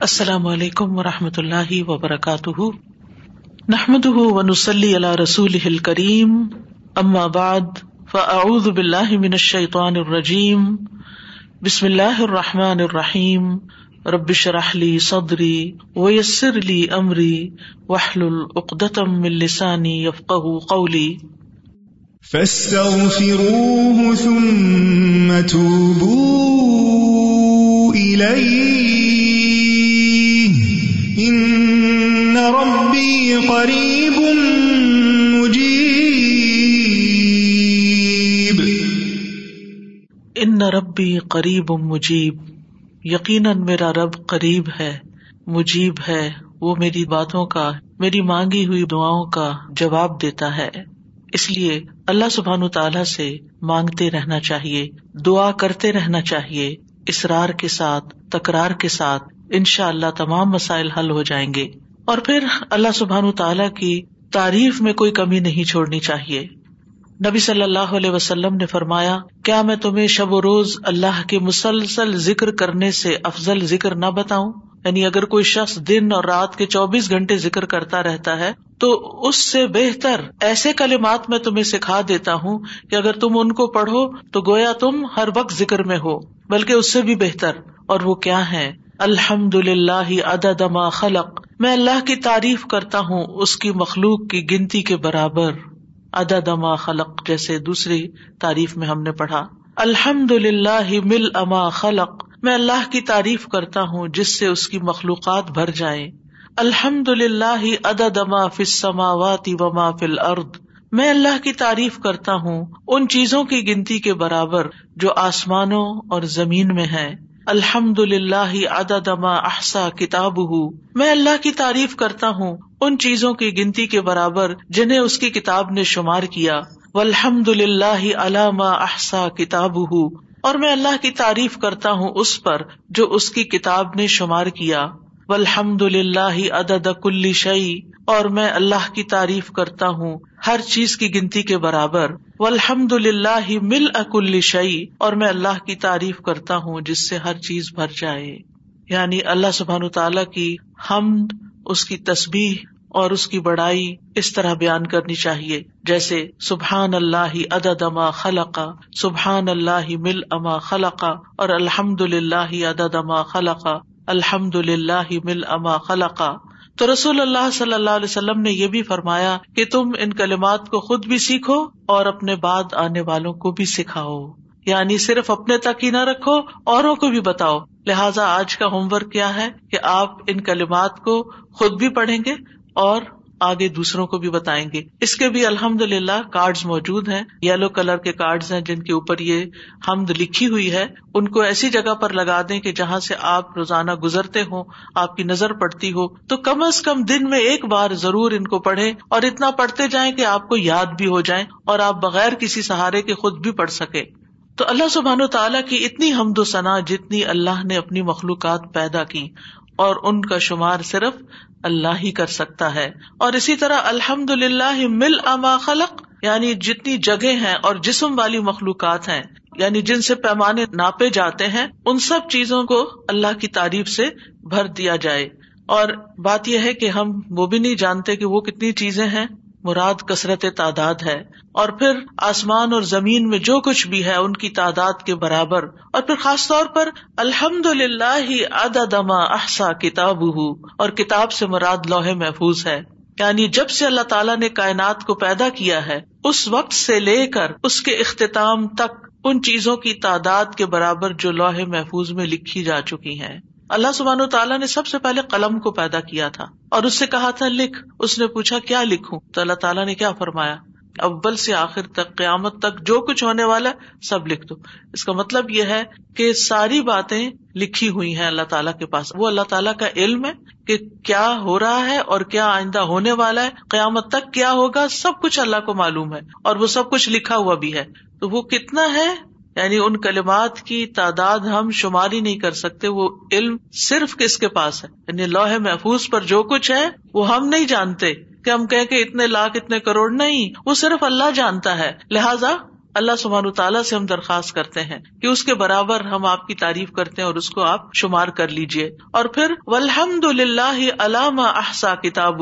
السلام علیکم و رحمۃ اللہ وبرکاتہ۔ نحمد ونسلی علی رسول کریم اما بعد، فاعوذ باللہ من الشیطان الرجیم۔ بسم اللہ الرحمٰن الرحیم۔ ربش رحلی صدری ویسر علی عمری وحل العقدم السانی یفق قولی۔ فاستغفروه ثم توبوا إليه إن ربي قريب مجيب. ان ربی قریب مجیب یقیناً میرا رب قریب ہے، مجیب ہے، وہ میری باتوں کا، میری مانگی ہوئی دعاؤں کا جواب دیتا ہے۔ اس لیے اللہ سبحان تعالیٰ سے مانگتے رہنا چاہیے، دعا کرتے رہنا چاہیے اسرار کے ساتھ، تکرار کے ساتھ ان شاء اللہ تمام مسائل حل ہو جائیں گے۔ اور پھر اللہ سبحان تعالیٰ کی تعریف میں کوئی کمی نہیں چھوڑنی چاہیے۔ نبی صلی اللہ علیہ وسلم نے فرمایا، کیا میں تمہیں شب و روز اللہ کے مسلسل ذکر کرنے سے افضل ذکر نہ بتاؤں؟ یعنی اگر کوئی شخص دن اور رات کے چوبیس گھنٹے ذکر کرتا رہتا ہے، تو اس سے بہتر ایسے کلمات میں تمہیں سکھا دیتا ہوں کہ اگر تم ان کو پڑھو تو گویا تم ہر وقت ذکر میں ہو، بلکہ اس سے بھی بہتر۔ اور وہ کیا ہے الحمد للہ عددما خلق۔ میں اللہ کی تعریف کرتا ہوں، اس کی مخلوق کی گنتی کے برابر۔ عددما خلق جیسے دوسری تعریف میں ہم نے پڑھا۔ الحمد للہ مل اما خلق۔ میں اللہ کی تعریف کرتا ہوں، جس سے اس کی مخلوقات بھر جائیں۔ الحمد للہ عدد ما فی السماوات و ما فی الارض۔ میں اللہ کی تعریف کرتا ہوں، ان چیزوں کی گنتی کے برابر جو آسمانوں اور زمین میں ہے الحمد للہ عدد ما احسا کتاب میں اللہ کی تعریف کرتا ہوں ان چیزوں کی گنتی کے برابر جنہیں اس کی کتاب نے شمار کیا۔ والحمد للہ علامہ احسا کتاب اور میں اللہ کی تعریف کرتا ہوں اس پر جو اس کی کتاب نے شمار کیا۔ والحمد للہ عدد کل شعی اور میں اللہ کی تعریف کرتا ہوں ہر چیز کی گنتی کے برابر۔ والحمد للہ مل اکل شعی اور میں اللہ کی تعریف کرتا ہوں جس سے ہر چیز بھر جائے۔ یعنی اللہ سبحان تعالیٰ کی حمد، اس کی تسبیح اور اس کی بڑائی اس طرح بیان کرنی چاہیے۔ جیسے سبحان اللہ عدد اما خلقا سبحان اللہ مل اما خلقا اور الحمد للہ عدد اما خلقا الحمد للہ مل اما خلقا۔ تو رسول اللہ صلی اللہ علیہ وسلم نے یہ بھی فرمایا کہ تم ان کلمات کو خود بھی سیکھو اور اپنے بعد آنے والوں کو بھی سکھاؤ۔ یعنی صرف اپنے تک ہی نہ رکھو، اوروں کو بھی بتاؤ۔ لہٰذا آج کا ہوم ورک کیا ہے کہ آپ ان کلمات کو خود بھی پڑھیں گے اور آگے دوسروں کو بھی بتائیں گے۔ اس کے بھی الحمد للہ کارڈ موجود ہیں۔ یلو کلر کے کارڈ ہیں جن کے اوپر یہ حمد لکھی ہوئی ہے۔ ان کو ایسی جگہ پر لگا دیں کہ جہاں سے آپ روزانہ گزرتے ہوں، آپ کی نظر پڑتی ہو۔ تو کم از کم دن میں ایک بار ضرور ان کو پڑھیں اور اتنا پڑھتے جائیں کہ آپ کو یاد بھی ہو جائیں اور آپ بغیر کسی سہارے کے خود بھی پڑھ سکے تو اللہ سبحان و تعالیٰ کی اتنی حمد و ثنا جتنی اللہ نے اپنی مخلوقات پیدا کی اور ان کا شمار صرف اللہ ہی کر سکتا ہے۔ اور اسی طرح الحمد للہ مل اما خلق یعنی جتنی جگہ ہیں اور جسم والی مخلوقات ہیں یعنی جن سے پیمانے ناپے جاتے ہیں، ان سب چیزوں کو اللہ کی تعریف سے بھر دیا جائے۔ اور بات یہ ہے کہ ہم وہ بھی نہیں جانتے کہ وہ کتنی چیزیں ہیں۔ مراد کثرت تعداد ہے اور پھر آسمان اور زمین میں جو کچھ بھی ہے ان کی تعداد کے برابر اور پھر خاص طور پر الحمد للہ ہی ادما احسا کتاب اور کتاب سے مراد لوہے محفوظ ہے۔ یعنی جب سے اللہ تعالیٰ نے کائنات کو پیدا کیا ہے، اس وقت سے لے کر اس کے اختتام تک ان چیزوں کی تعداد کے برابر جو لوہے محفوظ میں لکھی جا چکی ہیں۔ اللہ سبحان تعالیٰ نے سب سے پہلے قلم کو پیدا کیا تھا اور اس سے کہا تھا، لکھ۔ اس نے پوچھا، کیا لکھوں؟ تو اللہ تعالیٰ نے کیا فرمایا؟ اول سے آخر تک، قیامت تک جو کچھ ہونے والا سب لکھ دو۔ اس کا مطلب یہ ہے کہ ساری باتیں لکھی ہوئی ہیں اللہ تعالیٰ کے پاس۔ وہ اللہ تعالیٰ کا علم ہے کہ کیا ہو رہا ہے اور کیا آئندہ ہونے والا ہے۔ قیامت تک کیا ہوگا، سب کچھ اللہ کو معلوم ہے اور وہ سب کچھ لکھا ہوا بھی ہے۔ تو وہ کتنا ہے؟ یعنی ان کلمات کی تعداد ہم شمار ہی نہیں کر سکتے، وہ علم صرف کس کے پاس ہے؟ یعنی لوہے محفوظ پر جو کچھ ہے، وہ ہم نہیں جانتے کہ ہم کہ اتنے لاکھ، اتنے کروڑ نہیں، وہ صرف اللہ جانتا ہے۔ لہٰذا اللہ سبحان تعالیٰ سے ہم درخواست کرتے ہیں کہ اس کے برابر ہم آپ کی تعریف کرتے ہیں اور اس کو آپ شمار کر لیجیے اور پھر الحمد للہ علامہ احسا کتاب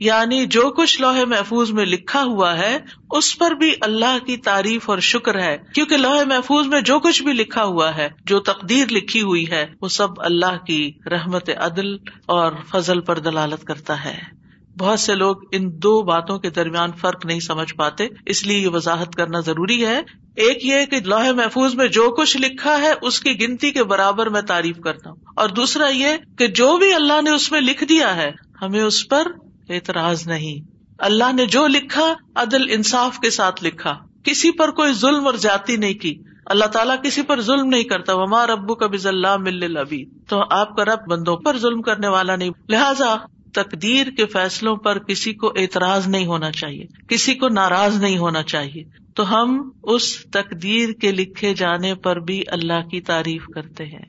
یعنی جو کچھ لوہے محفوظ میں لکھا ہوا ہے، اس پر بھی اللہ کی تعریف اور شکر ہے۔ کیونکہ لوہے محفوظ میں جو کچھ بھی لکھا ہوا ہے، جو تقدیر لکھی ہوئی ہے، وہ سب اللہ کی رحمت عدل اور فضل پر دلالت کرتا ہے۔ بہت سے لوگ ان دو باتوں کے درمیان فرق نہیں سمجھ پاتے، اس لیے یہ وضاحت کرنا ضروری ہے۔ ایک یہ کہ لوہے محفوظ میں جو کچھ لکھا ہے، اس کی گنتی کے برابر میں تعریف کرتا ہوں۔ اور دوسرا یہ کہ جو بھی اللہ نے اس میں لکھ دیا ہے، ہمیں اس پر اعتراض نہیں۔ اللہ نے جو لکھا، عدل انصاف کے ساتھ لکھا۔ کسی پر کوئی ظلم اور جاتی نہیں کی۔ اللہ تعالیٰ کسی پر ظلم نہیں کرتا۔ وما ربو کا بز اللہ مل ابھی تو آپ کا رب بندوں پر ظلم کرنے والا نہیں۔ لہٰذا تقدیر کے فیصلوں پر کسی کو اعتراض نہیں ہونا چاہیے، کسی کو ناراض نہیں ہونا چاہیے۔ تو ہم اس تقدیر کے لکھے جانے پر بھی اللہ کی تعریف کرتے ہیں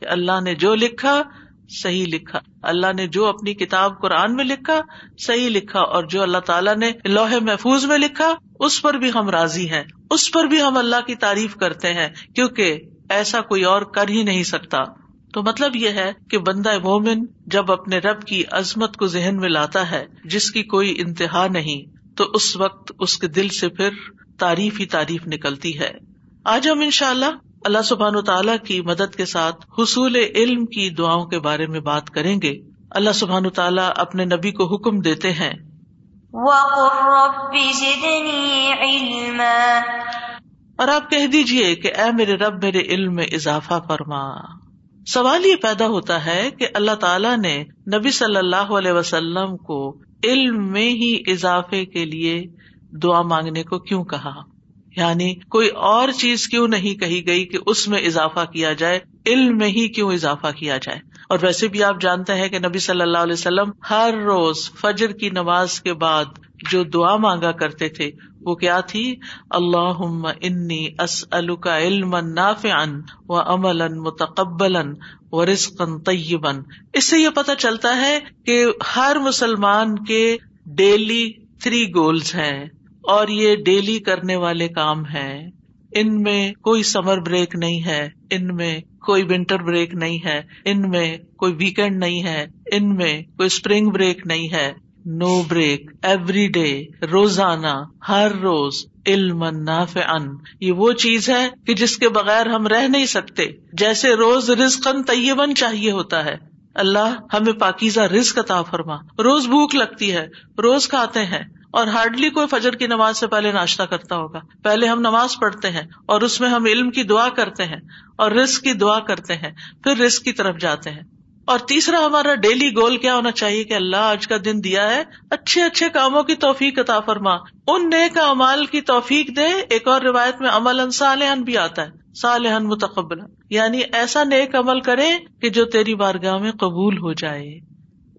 کہ اللہ نے جو لکھا، صحیح لکھا۔ اللہ نے جو اپنی کتاب قرآن میں لکھا، صحیح لکھا۔ اور جو اللہ تعالیٰ نے لوہے محفوظ میں لکھا، اس پر بھی ہم راضی ہیں۔ اس پر بھی ہم اللہ کی تعریف کرتے ہیں، کیونکہ ایسا کوئی اور کر ہی نہیں سکتا۔ تو مطلب یہ ہے کہ بندہ مومن جب اپنے رب کی عظمت کو ذہن میں لاتا ہے جس کی کوئی انتہا نہیں تو اس وقت اس کے دل سے پھر تعریف ہی تعریف نکلتی ہے۔ آج ہم ان شاء اللہ اللہ سبحان و تعالیٰ کی مدد کے ساتھ حصول علم کی دعاؤں کے بارے میں بات کریں گے۔ اللہ سبحان تعالیٰ اپنے نبی کو حکم دیتے ہیں۔ اور آپ کہہ دیجیے کہ اے میرے رب میرے علم میں اضافہ فرما۔ سوال یہ پیدا ہوتا ہے کہ اللہ تعالیٰ نے نبی صلی اللہ علیہ وسلم کو علم میں ہی اضافے کے لیے دعا مانگنے کو کیوں کہا؟ یعنی کوئی اور چیز کیوں نہیں کہی گئی کہ اس میں اضافہ کیا جائے؟ علم میں ہی کیوں اضافہ کیا جائے؟ اور ویسے بھی آپ جانتے ہیں کہ نبی صلی اللہ علیہ وسلم ہر روز فجر کی نماز کے بعد جو دعا مانگا کرتے تھے وہ کیا تھی؟ اللہ انی کا علم و امل متقبل و طیبن اس سے یہ پتا چلتا ہے کہ ہر مسلمان کے ڈیلی تھری گولس ہیں اور یہ ڈیلی کرنے والے کام ہیں۔ ان میں کوئی سمر بریک نہیں ہے، ان میں کوئی ونٹر بریک نہیں ہے، ان میں کوئی ویکینڈ نہیں ہے، ان میں کوئی اسپرنگ بریک نہیں ہے۔ نو بریک ایوری ڈے روزانہ، ہر روز علم ناف ان یہ وہ چیز ہے کہ جس کے بغیر ہم رہ نہیں سکتے۔ جیسے روز رزقن طیبن چاہیے ہوتا ہے۔ اللہ ہمیں پاکیزہ رزق عطا فرما۔ روز بھوک لگتی ہے، روز کھاتے ہیں۔ اور ہارڈلی کوئی فجر کی نماز سے پہلے ناشتہ کرتا ہوگا۔ پہلے ہم نماز پڑھتے ہیں اور اس میں ہم علم کی دعا کرتے ہیں اور رسک کی دعا کرتے ہیں۔ پھر رسک کی طرف جاتے ہیں۔ اور تیسرا، ہمارا ڈیلی گول کیا ہونا چاہیے کہ اللہ آج کا دن دیا ہے؟ اچھے اچھے کاموں کی توفیق عطا فرما۔ ان نیک امال کی توفیق دے۔ ایک اور روایت میں عمل صالحن بھی آتا ہے۔ صالحن متقبل یعنی ایسا نیک عمل کرے کہ جو تیری بارگاہ میں قبول ہو جائے۔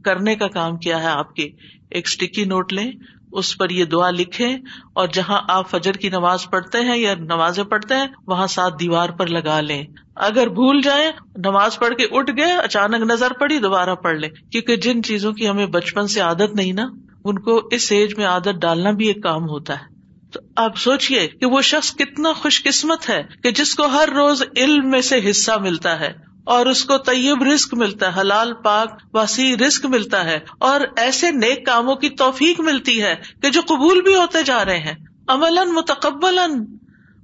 کرنے کا کام کیا ہے آپ کے؟ ایک اسٹکی نوٹ لیں۔ اس پر یہ دعا لکھے اور جہاں آپ فجر کی نماز پڑھتے ہیں یا نمازیں پڑھتے ہیں، وہاں ساتھ دیوار پر لگا لیں۔ اگر بھول جائیں، نماز پڑھ کے اٹھ گئے، اچانک نظر پڑی، دوبارہ پڑھ لیں۔ کیونکہ جن چیزوں کی ہمیں بچپن سے عادت نہیں نا، ان کو اس ایج میں عادت ڈالنا بھی ایک کام ہوتا ہے۔ تو آپ سوچیے کہ وہ شخص کتنا خوش قسمت ہے کہ جس کو ہر روز علم میں سے حصہ ملتا ہے، اور اس کو طیب رسک ملتا ہے، حلال، پاک، وسیع رسک ملتا ہے، اور ایسے نیک کاموں کی توفیق ملتی ہے کہ جو قبول بھی ہوتے جا رہے ہیں۔ عمل متقبل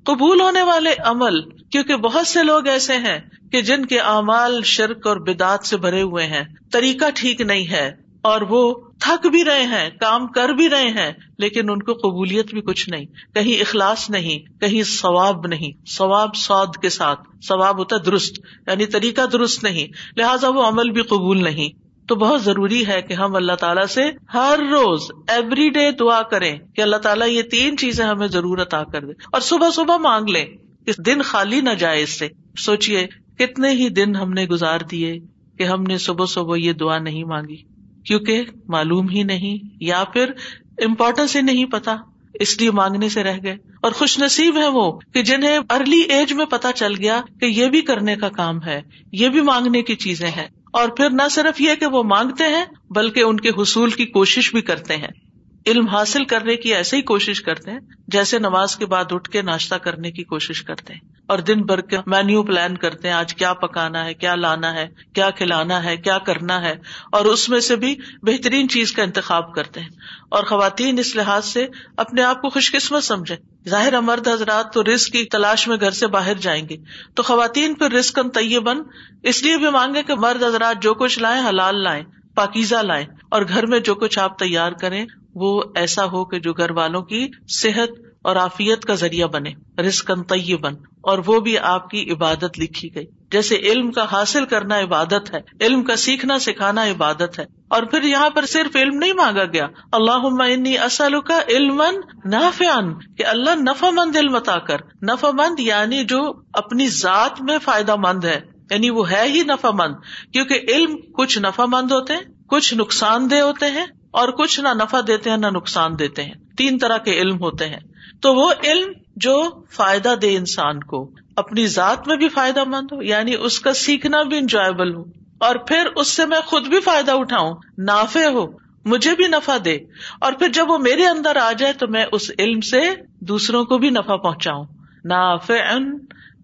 قبول ہونے والے عمل کیونکہ بہت سے لوگ ایسے ہیں کہ جن کے اعمال شرک اور بدعت سے بھرے ہوئے ہیں، طریقہ ٹھیک نہیں ہے، اور وہ تھک بھی رہے ہیں، کام کر بھی رہے ہیں، لیکن ان کو قبولیت بھی کچھ نہیں۔ کہیں اخلاص نہیں، کہیں ثواب نہیں۔ ثواب سعود کے ساتھ، ثواب ہوتا درست یعنی طریقہ درست نہیں، لہٰذا وہ عمل بھی قبول نہیں۔ تو بہت ضروری ہے کہ ہم اللہ تعالیٰ سے ہر روز ایوری ڈے دعا کریں کہ اللہ تعالیٰ یہ تین چیزیں ہمیں ضرورت آ کر دے۔ اور صبح صبح مانگ لیں۔ کہ دن خالی نہ جائے اس سے۔ سوچیے کتنے ہی دن ہم نے گزار دیے کہ ہم نے صبح صبح یہ دعا نہیں مانگی۔ کیونکہ معلوم ہی نہیں یا پھر امپورٹینس ہی نہیں پتا۔ اس لیے مانگنے سے رہ گئے۔ اور خوش نصیب ہے وہ کہ جنہیں ارلی ایج میں پتا چل گیا کہ یہ بھی کرنے کا کام ہے، یہ بھی مانگنے کی چیزیں ہیں۔ اور پھر نہ صرف یہ کہ وہ مانگتے ہیں، بلکہ ان کے حصول کی کوشش بھی کرتے ہیں۔ علم حاصل کرنے کی ایسے ہی کوشش کرتے ہیں جیسے نماز کے بعد اٹھ کے ناشتہ کرنے کی کوشش کرتے ہیں اور دن بھر کے مینیو پلان کرتے ہیں آج کیا پکانا ہے، کیا لانا ہے، کیا کھلانا ہے، کیا کرنا ہے اور اس میں سے بھی بہترین چیز کا انتخاب کرتے ہیں اور خواتین اس لحاظ سے اپنے آپ کو خوش قسمت سمجھے ظاہر مرد حضرات تو رسک کی تلاش میں گھر سے باہر جائیں گے، تو خواتین پھر رسک طیبن اس لیے بھی مانگے کہ مرد حضرات جو کچھ لائیں حلال لائیں، پاکیزہ لائیں اور گھر میں جو کچھ آپ تیار کریں وہ ایسا ہو کہ جو گھر والوں کی صحت اور آفیت کا ذریعہ بنے رسکن طیبن اور وہ بھی آپ کی عبادت لکھی گئی۔ جیسے علم کا حاصل کرنا عبادت ہے، علم کا سیکھنا، سکھانا عبادت ہے۔ اور پھر یہاں پر صرف علم نہیں مانگا گیا۔ اللہ انی اصل کا علم نافعن کہ اللہ نفع مند علم عطا کر۔ نفع مند یعنی جو اپنی ذات میں فائدہ مند ہے۔ یعنی وہ ہے ہی نفع مند، کیونکہ علم کچھ نفع مند ہوتے ہیں، کچھ نقصان دہ ہوتے ہیں اور کچھ نہ نفع دیتے ہیں، نہ نقصان دیتے ہیں۔ تین طرح کے علم ہوتے ہیں۔ تو وہ علم جو فائدہ دے انسان کو، اپنی ذات میں بھی فائدہ مند ہو یعنی اس کا سیکھنا بھی انجوائبل ہو۔ اور پھر اس سے میں خود بھی فائدہ اٹھاؤں، نافع ہو، مجھے بھی نفع دے۔ اور پھر جب وہ میرے اندر آ جائے تو میں اس علم سے دوسروں کو بھی نفع پہنچاؤں۔ نافع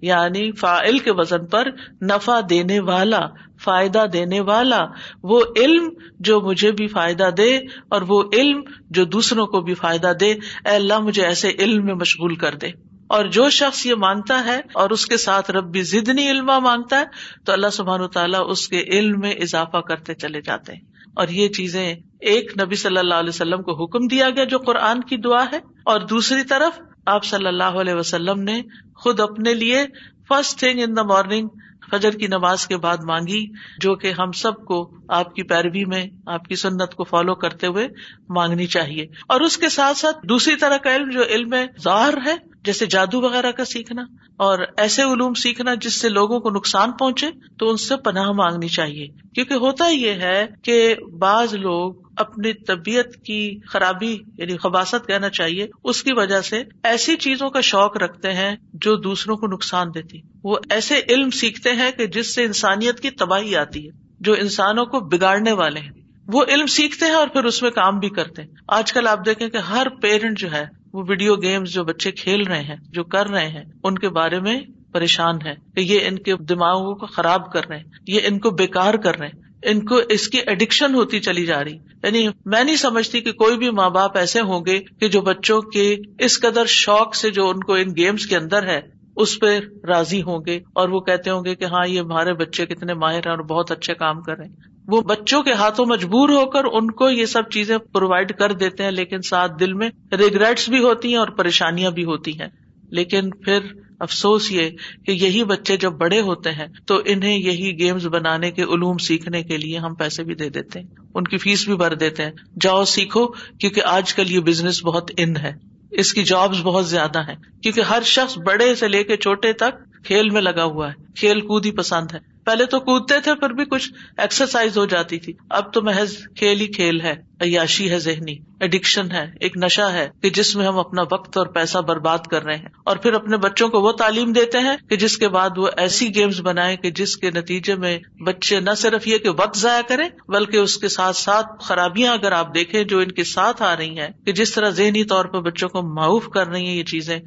یعنی فائل کے وزن پر نفع دینے والا فائدہ دینے والا وہ علم جو مجھے بھی فائدہ دے اور وہ علم جو دوسروں کو بھی فائدہ دے، اے اللہ مجھے ایسے علم میں مشغول کر دے۔ اور جو شخص یہ مانگتا ہے اور اس کے ساتھ ربی ضدنی علما مانگتا ہے، تو اللہ سبحان تعالیٰ اس کے علم میں اضافہ کرتے چلے جاتے ہیں۔ اور یہ چیزیں ایک نبی صلی اللہ علیہ وسلم کو حکم دیا گیا جو قرآن کی دعا ہے۔ اور دوسری طرف آپ صلی اللہ علیہ وسلم نے خود اپنے لیے first thing in the morning فجر کی نماز کے بعد مانگی، جو کہ ہم سب کو آپ کی پیروی میں، آپ کی سنت کو فالو کرتے ہوئے مانگنی چاہیے۔ اور اس کے ساتھ ساتھ دوسری طرح کا علم، جو علم ظاہر ہے، جیسے جادو وغیرہ کا سیکھنا، اور ایسے علوم سیکھنا جس سے لوگوں کو نقصان پہنچے، تو ان سے پناہ مانگنی چاہیے۔ کیونکہ ہوتا یہ ہے کہ بعض لوگ اپنی طبیعت کی خرابی یعنی خباست کہنا چاہیے، اس کی وجہ سے ایسی چیزوں کا شوق رکھتے ہیں جو دوسروں کو نقصان دیتی۔ وہ ایسے علم سیکھتے ہیں کہ جس سے انسانیت کی تباہی آتی ہے، جو انسانوں کو بگاڑنے والے ہیں۔ وہ علم سیکھتے ہیں اور پھر اس میں کام بھی کرتے ہیں۔ آج کل آپ دیکھیں کہ ہر پیرنٹ جو ہے، وہ ویڈیو گیمز جو بچے کھیل رہے ہیں، جو کر رہے ہیں، ان کے بارے میں پریشان ہے کہ یہ ان کے دماغوں کو خراب کر رہے ہیں، یہ ان کو بےکار کر رہے ہیں۔ ان کو اس کی ایڈکشن ہوتی چلی جا رہی۔ یعنی میں نہیں سمجھتی کہ کوئی بھی ماں باپ ایسے ہوں گے کہ جو بچوں کے اس قدر شوق سے جو ان کو ان گیمس کے اندر ہے، اس پہ راضی ہوں گے اور وہ کہتے ہوں گے کہ ہاں یہ ہمارے بچے کتنے ماہر ہیں اور بہت اچھے کام کر رہے ہیں۔ وہ بچوں کے ہاتھوں مجبور ہو کر ان کو یہ سب چیزیں پرووائڈ کر دیتے ہیں، لیکن ساتھ دل میں ریگریٹس بھی ہوتی ہیں اور پریشانیاں بھی ہوتی ہیں۔ لیکن پھر افسوس یہ کہ یہی بچے جب بڑے ہوتے ہیں تو انہیں یہی گیمز بنانے کے علوم سیکھنے کے لیے ہم پیسے بھی دے دیتے ہیں۔ ان کی فیس بھی بھر دیتے ہیں۔ جاؤ سیکھو کیونکہ آج کل یہ بزنس بہت ان ہے۔ اس کی جابس بہت زیادہ ہیں۔ کیونکہ ہر شخص بڑے سے لے کے چھوٹے تک کھیل میں لگا ہوا ہے۔ کھیل کود ہی پسند ہے۔ پہلے تو کودتے تھے پھر بھی کچھ ایکسرسائز ہو جاتی تھی۔ اب تو محض کھیل ہی کھیل ہے، عیاشی ہے ذہنی اڈکشن ہے، ایک نشا ہے کہ جس میں ہم اپنا وقت اور پیسہ برباد کر رہے ہیں۔ اور پھر اپنے بچوں کو وہ تعلیم دیتے ہیں کہ جس کے بعد وہ ایسی گیمز بنائے کہ جس کے نتیجے میں بچے نہ صرف یہ کہ وقت ضائع کریں، بلکہ اس کے ساتھ ساتھ خرابیاں اگر آپ دیکھیں جو ان کے ساتھ آ رہی ہیں کہ جس طرح ذہنی طور پر بچوں کو معاف کر رہی ہیں یہ چیزیں۔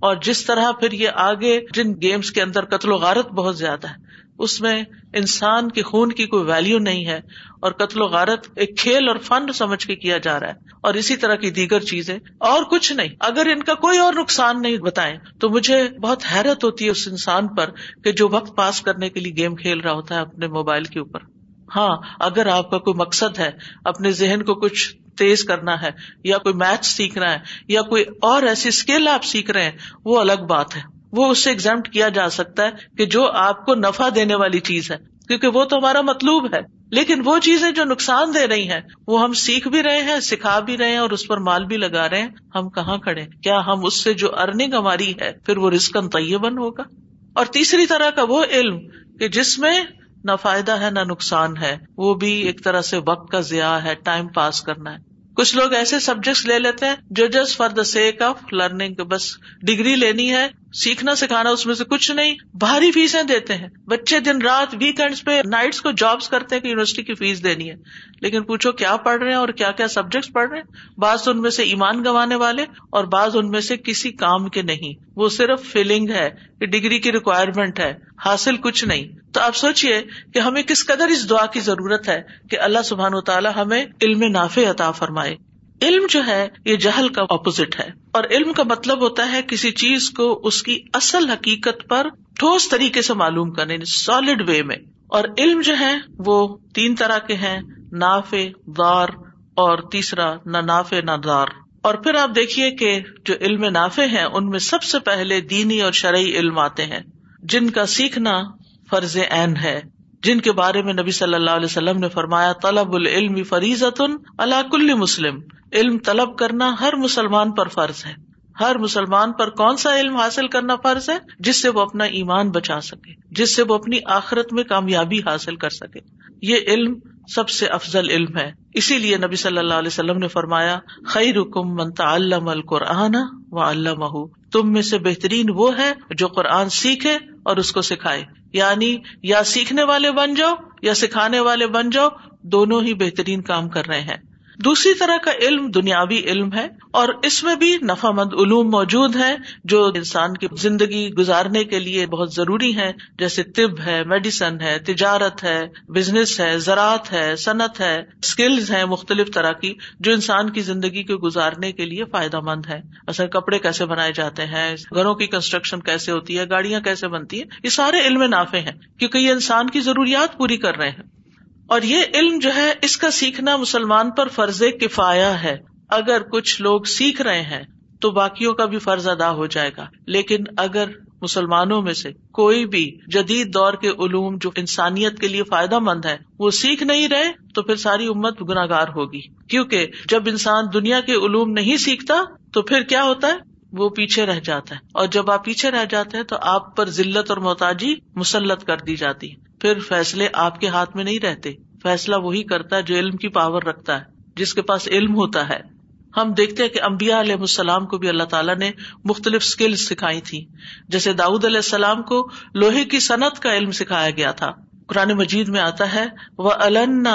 اور جس طرح پھر یہ آگے جن گیمس کے اندر قتل و غارت بہت زیادہ ہے اس میں انسان کے خون کی کوئی ویلو نہیں ہے اور قتل و غارت ایک کھیل اور فن سمجھ کے کیا جا رہا ہے اور اسی طرح کی دیگر چیزیں اور کچھ نہیں۔ اگر ان کا کوئی اور نقصان نہیں بتائیں تو مجھے بہت حیرت ہوتی ہے اس انسان پر کہ جو وقت پاس کرنے کے لیے گیم کھیل رہا ہوتا ہے اپنے موبائل کے اوپر۔ ہاں اگر آپ کا کوئی مقصد ہے، اپنے ذہن کو کچھ تیز کرنا ہے یا کوئی میتھ سیکھنا ہے یا کوئی اور ایسی اسکل آپ سیکھ رہے ہیں، وہ الگ بات ہے۔ وہ اس سے ایگزامٹ کیا جا سکتا ہے کہ جو آپ کو نفع دینے والی چیز ہے، کیونکہ وہ تو ہمارا مطلوب ہے۔ لیکن وہ چیزیں جو نقصان دے رہی ہیں، وہ ہم سیکھ بھی رہے ہیں، سکھا بھی رہے ہیں اور اس پر مال بھی لگا رہے ہیں۔ ہم کہاں کھڑے؟ کیا ہم اس سے جو ارننگ ہماری ہے، پھر وہ رسکن طیبن ہوگا؟ اور تیسری طرح کا وہ علم کہ جس میں نہ فائدہ ہے، نہ نقصان ہے۔ وہ بھی ایک طرح سے وقت کا ضیاع ہے ٹائم پاس کرنا ہے۔ کچھ لوگ ایسے سبجیکٹس لے لیتے ہیں جو just for the sake of learning بس ڈگری لینی ہے سیکھنا سکھانا اس میں سے کچھ نہیں، بھاری فیسیں دیتے ہیں۔ بچے دن رات ویکینڈ پہ نائٹس کو جابس کرتے ہیں کہ یونیورسٹی کی فیس دینی ہے۔ لیکن پوچھو کیا پڑھ رہے ہیں اور کیا کیا سبجیکٹس پڑھ رہے ہیں؟ بعض ان میں سے ایمان گوانے والے اور بعض ان میں سے کسی کام کے نہیں۔ وہ صرف فیلنگ ہے کہ ڈگری کی ریکوائرمنٹ ہے، حاصل کچھ نہیں۔ تو آپ سوچیے کہ ہمیں کس قدر اس دعا کی ضرورت ہے کہ اللہ سبحان و تعالیٰ ہمیں علم نافع عطا فرمائے۔ علم جو ہے، یہ جہل کا اپوزٹ ہے۔ اور علم کا مطلب ہوتا ہے کسی چیز کو اس کی اصل حقیقت پر ٹھوس طریقے سے معلوم کرنے یعنی سالڈ وے میں۔ اور علم جو ہے، وہ تین طرح کے ہیں، نافع دار اور تیسرا نہ نافع نہ دار اور پھر آپ دیکھیے کہ جو علم نافع ہیں، ان میں سب سے پہلے دینی اور شرعی علم آتے ہیں۔ جن کا سیکھنا فرض عین ہے۔ جن کے بارے میں نبی صلی اللہ علیہ وسلم نے فرمایا، طلب العلم فریضۃ اللہ کل مسلم۔ علم طلب کرنا ہر مسلمان پر فرض ہے۔ ہر مسلمان پر کون سا علم حاصل کرنا فرض ہے؟ جس سے وہ اپنا ایمان بچا سکے، جس سے وہ اپنی آخرت میں کامیابی حاصل کر سکے۔ یہ علم سب سے افضل علم ہے۔ اسی لیے نبی صلی اللہ علیہ وسلم نے فرمایا خیر حکم منتا علام القرآن و اللہ تم میں سے بہترین وہ ہے جو قرآن سیکھے اور اس کو سکھائے۔ یعنی یا سیکھنے والے بن جاؤ یا سکھانے والے بن جاؤ، دونوں ہی بہترین کام کر رہے ہیں۔ دوسری طرح کا علم دنیاوی علم ہے اور اس میں بھی نفا مند علوم موجود ہے جو انسان کی زندگی گزارنے کے لیے بہت ضروری ہے جیسے طب ہے، میڈیسن ہے، تجارت ہے، بزنس ہے، زراعت ہے، صنعت ہے اسکلز ہے مختلف طرح کی جو انسان کی زندگی کو گزارنے کے لیے فائدہ مند ہے اصل کپڑے کیسے بنائے جاتے ہیں، گھروں کی کنسٹرکشن کیسے ہوتی ہے، گاڑیاں کیسے بنتی ہیں، یہ سارے علم نافے ہیں کیونکہ یہ انسان کی ضروریات پوری کر رہے ہیں۔ اور یہ علم جو ہے، اس کا سیکھنا مسلمان پر فرض کفایا ہے۔ اگر کچھ لوگ سیکھ رہے ہیں، تو باقیوں کا بھی فرض ادا ہو جائے گا۔ لیکن اگر مسلمانوں میں سے کوئی بھی جدید دور کے علوم جو انسانیت کے لیے فائدہ مند ہے وہ سیکھ نہیں رہے، تو پھر ساری امت گناگار ہوگی۔ کیونکہ جب انسان دنیا کے علوم نہیں سیکھتا، تو پھر کیا ہوتا ہے؟ وہ پیچھے رہ جاتا ہے۔ اور جب آپ پیچھے رہ جاتے ہیں، تو آپ پر ضلعت اور محتاجی مسلط کر دی جاتی ہے۔ پھر فیصلے آپ کے ہاتھ میں نہیں رہتے۔ فیصلہ وہی کرتا ہے جو علم کی پاور رکھتا ہے، جس کے پاس علم ہوتا ہے۔ ہم دیکھتے کہ امبیا علیہ السلام کو بھی اللہ تعالیٰ نے مختلف اسکل سکھائی تھی جیسے داؤد علیہ السلام کو لوہے کی صنعت کا علم سکھایا گیا تھا۔ قرآن مجید میں آتا ہے وہ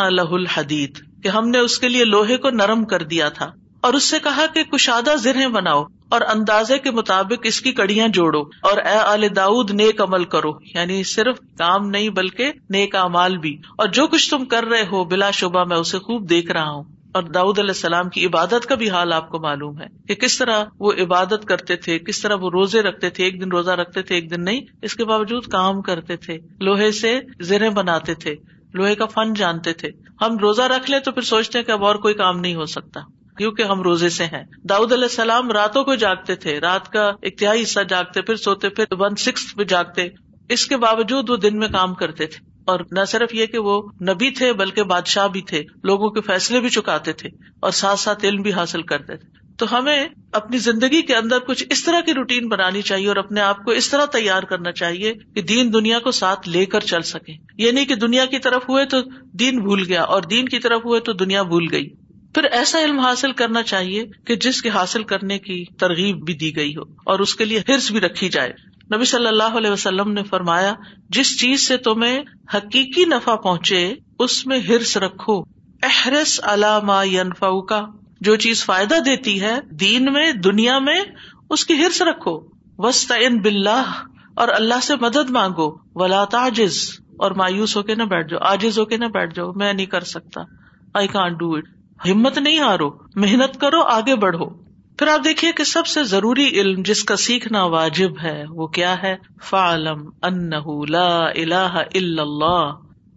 لہ الحدید کہ ہم نے اس کے لیے لوہے کو نرم کر دیا تھا۔ اور اس سے کہا کہ کشادہ زرہیں بناؤ۔ اور اندازے کے مطابق اس کی کڑیاں جوڑو اور اے آل داود نیک عمل کرو۔ یعنی صرف کام نہیں بلکہ نیک امال بھی۔ اور جو کچھ تم کر رہے ہو بلا شبہ میں اسے خوب دیکھ رہا ہوں۔ اور داود علیہ السلام کی عبادت کا بھی حال آپ کو معلوم ہے کہ کس طرح وہ عبادت کرتے تھے، کس طرح وہ روزے رکھتے تھے، ایک دن روزہ رکھتے تھے، ایک دن نہیں، اس کے باوجود کام کرتے تھے، لوہے سے زرے بناتے تھے، لوہے کا فن جانتے تھے۔ ہم روزہ رکھ لیں تو پھر سوچتے ہیں کہ اب اور کوئی کام نہیں ہو سکتا۔ کیونکہ ہم روزے سے ہیں۔ داؤد علیہ السلام راتوں کو جاگتے تھے، رات کا اختیائی حصہ جاگتے، پھر سوتے، پھر ون سکس پہ جاگتے۔ اس کے باوجود وہ دن میں کام کرتے تھے۔ اور نہ صرف یہ کہ وہ نبی تھے، بلکہ بادشاہ بھی تھے، لوگوں کے فیصلے بھی چکاتے تھے اور ساتھ ساتھ علم بھی حاصل کرتے تھے۔ تو ہمیں اپنی زندگی کے اندر کچھ اس طرح کی روٹین بنانی چاہیے اور اپنے آپ کو اس طرح تیار کرنا چاہیے کہ دین دنیا کو ساتھ لے کر چل سکے۔ یہ نہیں کہ دنیا کی طرف ہوئے تو دین بھول گیا اور دین کی طرف ہوئے تو دنیا بھول گئی۔ پھر ایسا علم حاصل کرنا چاہیے کہ جس کے حاصل کرنے کی ترغیب بھی دی گئی ہو اور اس کے لیے ہرس بھی رکھی جائے۔ نبی صلی اللہ علیہ وسلم نے فرمایا، جس چیز سے تمہیں حقیقی نفع پہنچے، اس میں ہرس رکھو۔ احرس علامہ کا جو چیز فائدہ دیتی ہے دین میں، دنیا میں، اس کی ہرس رکھو۔ وسط ان بلّہ اور اللہ سے مدد مانگو۔ ولا تاجز اور مایوس ہو کے نہ بیٹھ جاؤ۔ آجز ہو کے نہ بیٹھ جاؤ۔ میں نہیں کر سکتا۔ آئی کانٹ ڈو اٹ ہمت نہیں ہارو، محنت کرو، آگے بڑھو۔ پھر آپ دیکھیے کہ سب سے ضروری علم جس کا سیکھنا واجب ہے، وہ کیا ہے؟ فعلم ان لا الہ الا اللہ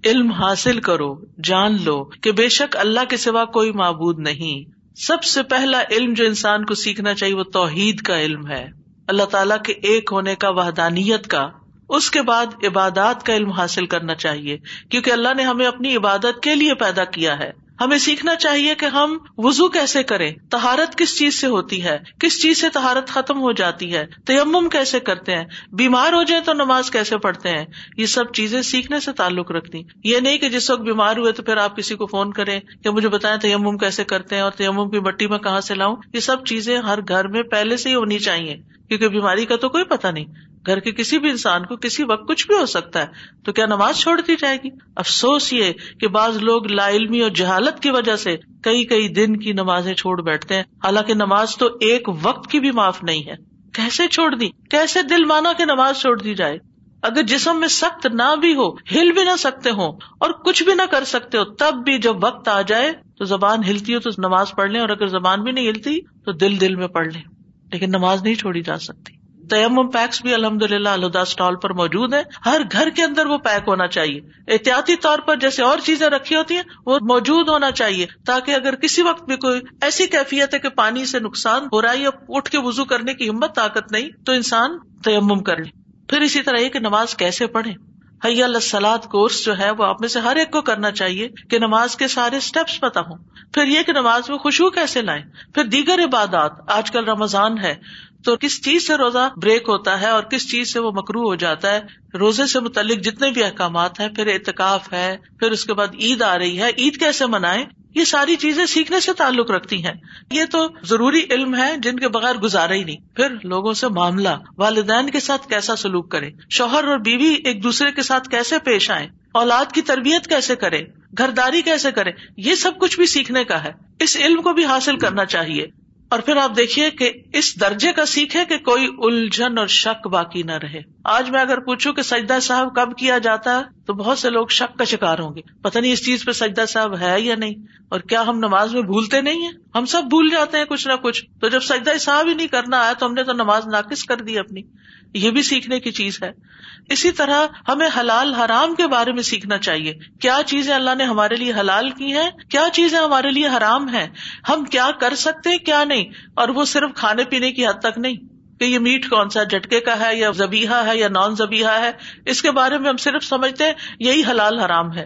علم حاصل کرو، جان لو کہ بے شک اللہ کے سوا کوئی معبود نہیں۔ سب سے پہلا علم جو انسان کو سیکھنا چاہیے، وہ توحید کا علم ہے۔ اللہ تعالیٰ کے ایک ہونے کا وحدانیت کا۔ اس کے بعد عبادات کا علم حاصل کرنا چاہیے، کیونکہ اللہ نے ہمیں اپنی عبادت کے لیے پیدا کیا ہے۔ ہمیں سیکھنا چاہیے کہ ہم وزو کیسے کریں تہارت کس چیز سے ہوتی ہے؟ کس چیز سے تہارت ختم ہو جاتی ہے؟ تیمم کیسے کرتے ہیں؟ بیمار ہو جائیں تو نماز کیسے پڑھتے ہیں؟ یہ سب چیزیں سیکھنے سے تعلق رکھتی۔ یہ نہیں کہ جس وقت بیمار ہوئے تو پھر آپ کسی کو فون کریں کہ مجھے بتائیں تیمم کیسے کرتے ہیں اور تیمم کی مٹی میں کہاں سے لاؤں؟ یہ سب چیزیں ہر گھر میں پہلے سے ہی ہونی چاہیے، کیونکہ بیماری کا تو کوئی پتا نہیں۔ گھر کے کسی بھی انسان کو کسی وقت کچھ بھی ہو سکتا ہے، تو کیا نماز چھوڑ دی جائے گی؟ افسوس یہ کہ بعض لوگ لا علمی اور جہالت کی وجہ سے کئی کئی دن کی نمازیں چھوڑ بیٹھتے ہیں۔ حالانکہ نماز تو ایک وقت کی بھی معاف نہیں ہے۔ کیسے چھوڑ دی؟ کیسے دل مانا کہ نماز چھوڑ دی جائے؟ اگر جسم میں سخت نہ بھی ہو، ہل بھی نہ سکتے ہو اور کچھ بھی نہ کر سکتے ہو، تب بھی جب وقت آ جائے تو زبان ہلتی ہو تو نماز پڑھ لیں اور اگر زبان بھی نہیں ہلتی تو دل دل میں پڑھ لیں۔ لیکن نماز نہیں چھوڑی جا سکتی۔ تیم پیکس بھی الحمد للہ الدا اسٹال پر موجود ہے ہر گھر کے اندر وہ پیک ہونا چاہیے۔ احتیاطی طور پر جیسے اور چیزیں رکھی ہوتی ہیں، وہ موجود ہونا چاہیے تاکہ اگر کسی وقت بھی کوئی ایسی کیفیت ہے کہ پانی سے نقصان ہو رہا ہے یا اٹھ کے وزو کرنے کی ہمت، طاقت نہیں، تو انسان تیمم کر لے۔ پھر اسی طرح یہ کہ نماز کیسے پڑھے حیا سلاد کورس جو ہے، وہ آپ میں سے ہر ایک کو کرنا چاہیے کہ نماز کے سارے اسٹیپس پتا ہوں۔ پھر یہ کہ نماز میں خوشبو کیسے لائیں۔ پھر دیگر عبادات، آج کل رمضان ہے۔ تو کس چیز سے روزہ بریک ہوتا ہے اور کس چیز سے وہ مکرو ہو جاتا ہے؟ روزے سے متعلق جتنے بھی احکامات ہیں، پھر اعتکاف ہے، پھر اس کے بعد عید آ رہی ہے۔ عید کیسے منائے یہ ساری چیزیں سیکھنے سے تعلق رکھتی ہیں۔ یہ تو ضروری علم ہے جن کے بغیر گزارا ہی نہیں۔ پھر لوگوں سے معاملہ، والدین کے ساتھ کیسا سلوک کرے شوہر اور بیوی ایک دوسرے کے ساتھ کیسے پیش آئے اولاد کی تربیت کیسے کرے گھرداری کیسے کرے یہ سب کچھ بھی سیکھنے کا ہے۔ اس علم کو بھی حاصل کرنا چاہیے۔ اور پھر آپ دیکھیے کہ اس درجے کا سیکھے کہ کوئی الجھن اور شک باقی نہ رہے۔ آج میں اگر پوچھوں کہ سجدہ صاحب کب کیا جاتا ہے تو بہت سے لوگ شک کا شکار ہوں گے۔ پتہ نہیں اس چیز پہ سجدہ صاحب ہے یا نہیں۔ اور کیا ہم نماز میں بھولتے نہیں ہیں؟ ہم سب بھول جاتے ہیں کچھ نہ کچھ۔ تو جب سجدہ صاحب ہی نہیں کرنا آیا تو ہم نے تو نماز ناقص کر دی اپنی۔ یہ بھی سیکھنے کی چیز ہے۔ اسی طرح ہمیں حلال حرام کے بارے میں سیکھنا چاہیے۔ کیا چیزیں اللہ نے ہمارے لیے حلال کی ہیں؟ کیا چیزیں ہمارے لیے حرام ہیں؟ ہم کیا کر سکتے کیا نہیں؟ اور وہ صرف کھانے پینے کی حد تک نہیں کہ یہ میٹ کون سا جٹکے کا ہے یا زبیحا ہے یا نان زبیحا ہے۔ اس کے بارے میں ہم صرف سمجھتے ہیں، یہی حلال حرام ہے۔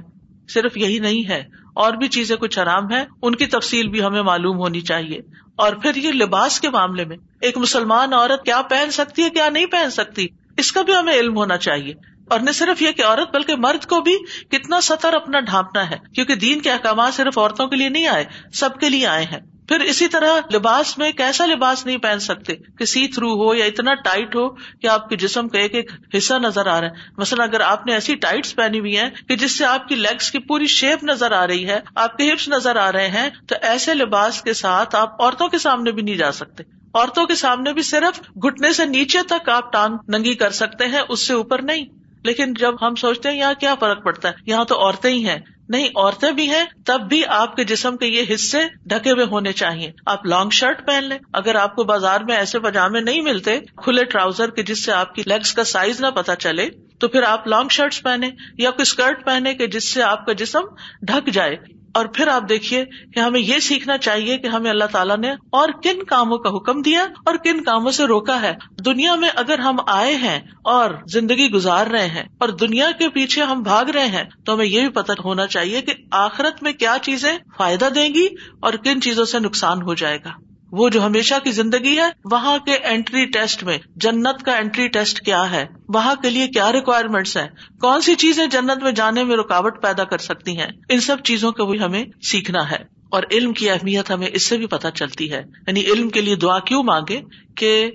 صرف یہی نہیں ہے۔ اور بھی چیزیں کچھ حرام ہے ان کی تفصیل بھی ہمیں معلوم ہونی چاہیے۔ اور پھر یہ لباس کے معاملے میں ایک مسلمان عورت کیا پہن سکتی ہے، کیا نہیں پہن سکتی؟ اس کا بھی ہمیں علم ہونا چاہیے۔ اور نہ صرف یہ کہ عورت بلکہ مرد کو بھی کتنا سطر اپنا ڈھانپنا ہے، کیونکہ دین کے احکامات صرف عورتوں کے لیے نہیں آئے، سب کے لیے آئے ہیں۔ پھر اسی طرح لباس میں کیسا لباس نہیں پہن سکتے؟ کہ سی تھرو ہو یا اتنا ٹائٹ ہو کہ آپ کے جسم کا ایک ایک حصہ نظر آ رہا ہے۔ مثلاً اگر آپ نے ایسی ٹائٹس پہنی ہوئی ہیں کہ جس سے آپ کی لیگس کی پوری شیپ نظر آ رہی ہے، آپ کے ہپس نظر آ رہے ہیں، تو ایسے لباس کے ساتھ آپ عورتوں کے سامنے بھی نہیں جا سکتے۔ عورتوں کے سامنے بھی صرف گٹنے سے نیچے تک آپ ٹانگ ننگی کر سکتے ہیں، اس سے اوپر نہیں۔ لیکن جب ہم سوچتے ہیں یہاں کیا فرق پڑتا ہے؟ یہاں تو عورتیں ہی ہیں۔ نہیں، عورتیں بھی ہیں، تب بھی آپ کے جسم کے یہ حصے ڈھکے ہوئے ہونے چاہیے۔ آپ لانگ شرٹ پہن لیں۔ اگر آپ کو بازار میں ایسے پاجامے نہیں ملتے، کھلے ٹراؤزر کے جس سے آپ کی لیگس کا سائز نہ پتا چلے، تو پھر آپ لانگ شرٹ پہنے یا کوئی اسکرٹ پہنے کہ جس سے آپ کا جسم ڈھک جائے۔ اور پھر آپ دیکھیے کہ ہمیں یہ سیکھنا چاہیے کہ ہمیں اللہ تعالیٰ نے اور کن کاموں کا حکم دیا اور کن کاموں سے روکا ہے۔ دنیا میں اگر ہم آئے ہیں اور زندگی گزار رہے ہیں اور دنیا کے پیچھے ہم بھاگ رہے ہیں تو ہمیں یہ بھی پتہ ہونا چاہیے کہ آخرت میں کیا چیزیں فائدہ دیں گی اور کن چیزوں سے نقصان ہو جائے گا۔ وہ جو ہمیشہ کی زندگی ہے، وہاں کے اینٹری ٹیسٹ میں، جنت کا اینٹری ٹیسٹ کیا ہے؟ وہاں کے لیے کیا ریکوائرمنٹس ہیں؟ کون سی چیزیں جنت میں جانے میں رکاوٹ پیدا کر سکتی ہیں؟ ان سب چیزوں کو بھی ہمیں سیکھنا ہے۔ اور علم کی اہمیت ہمیں اس سے بھی پتہ چلتی ہے۔ یعنی علم کے لیے دعا کیوں مانگے؟ کہ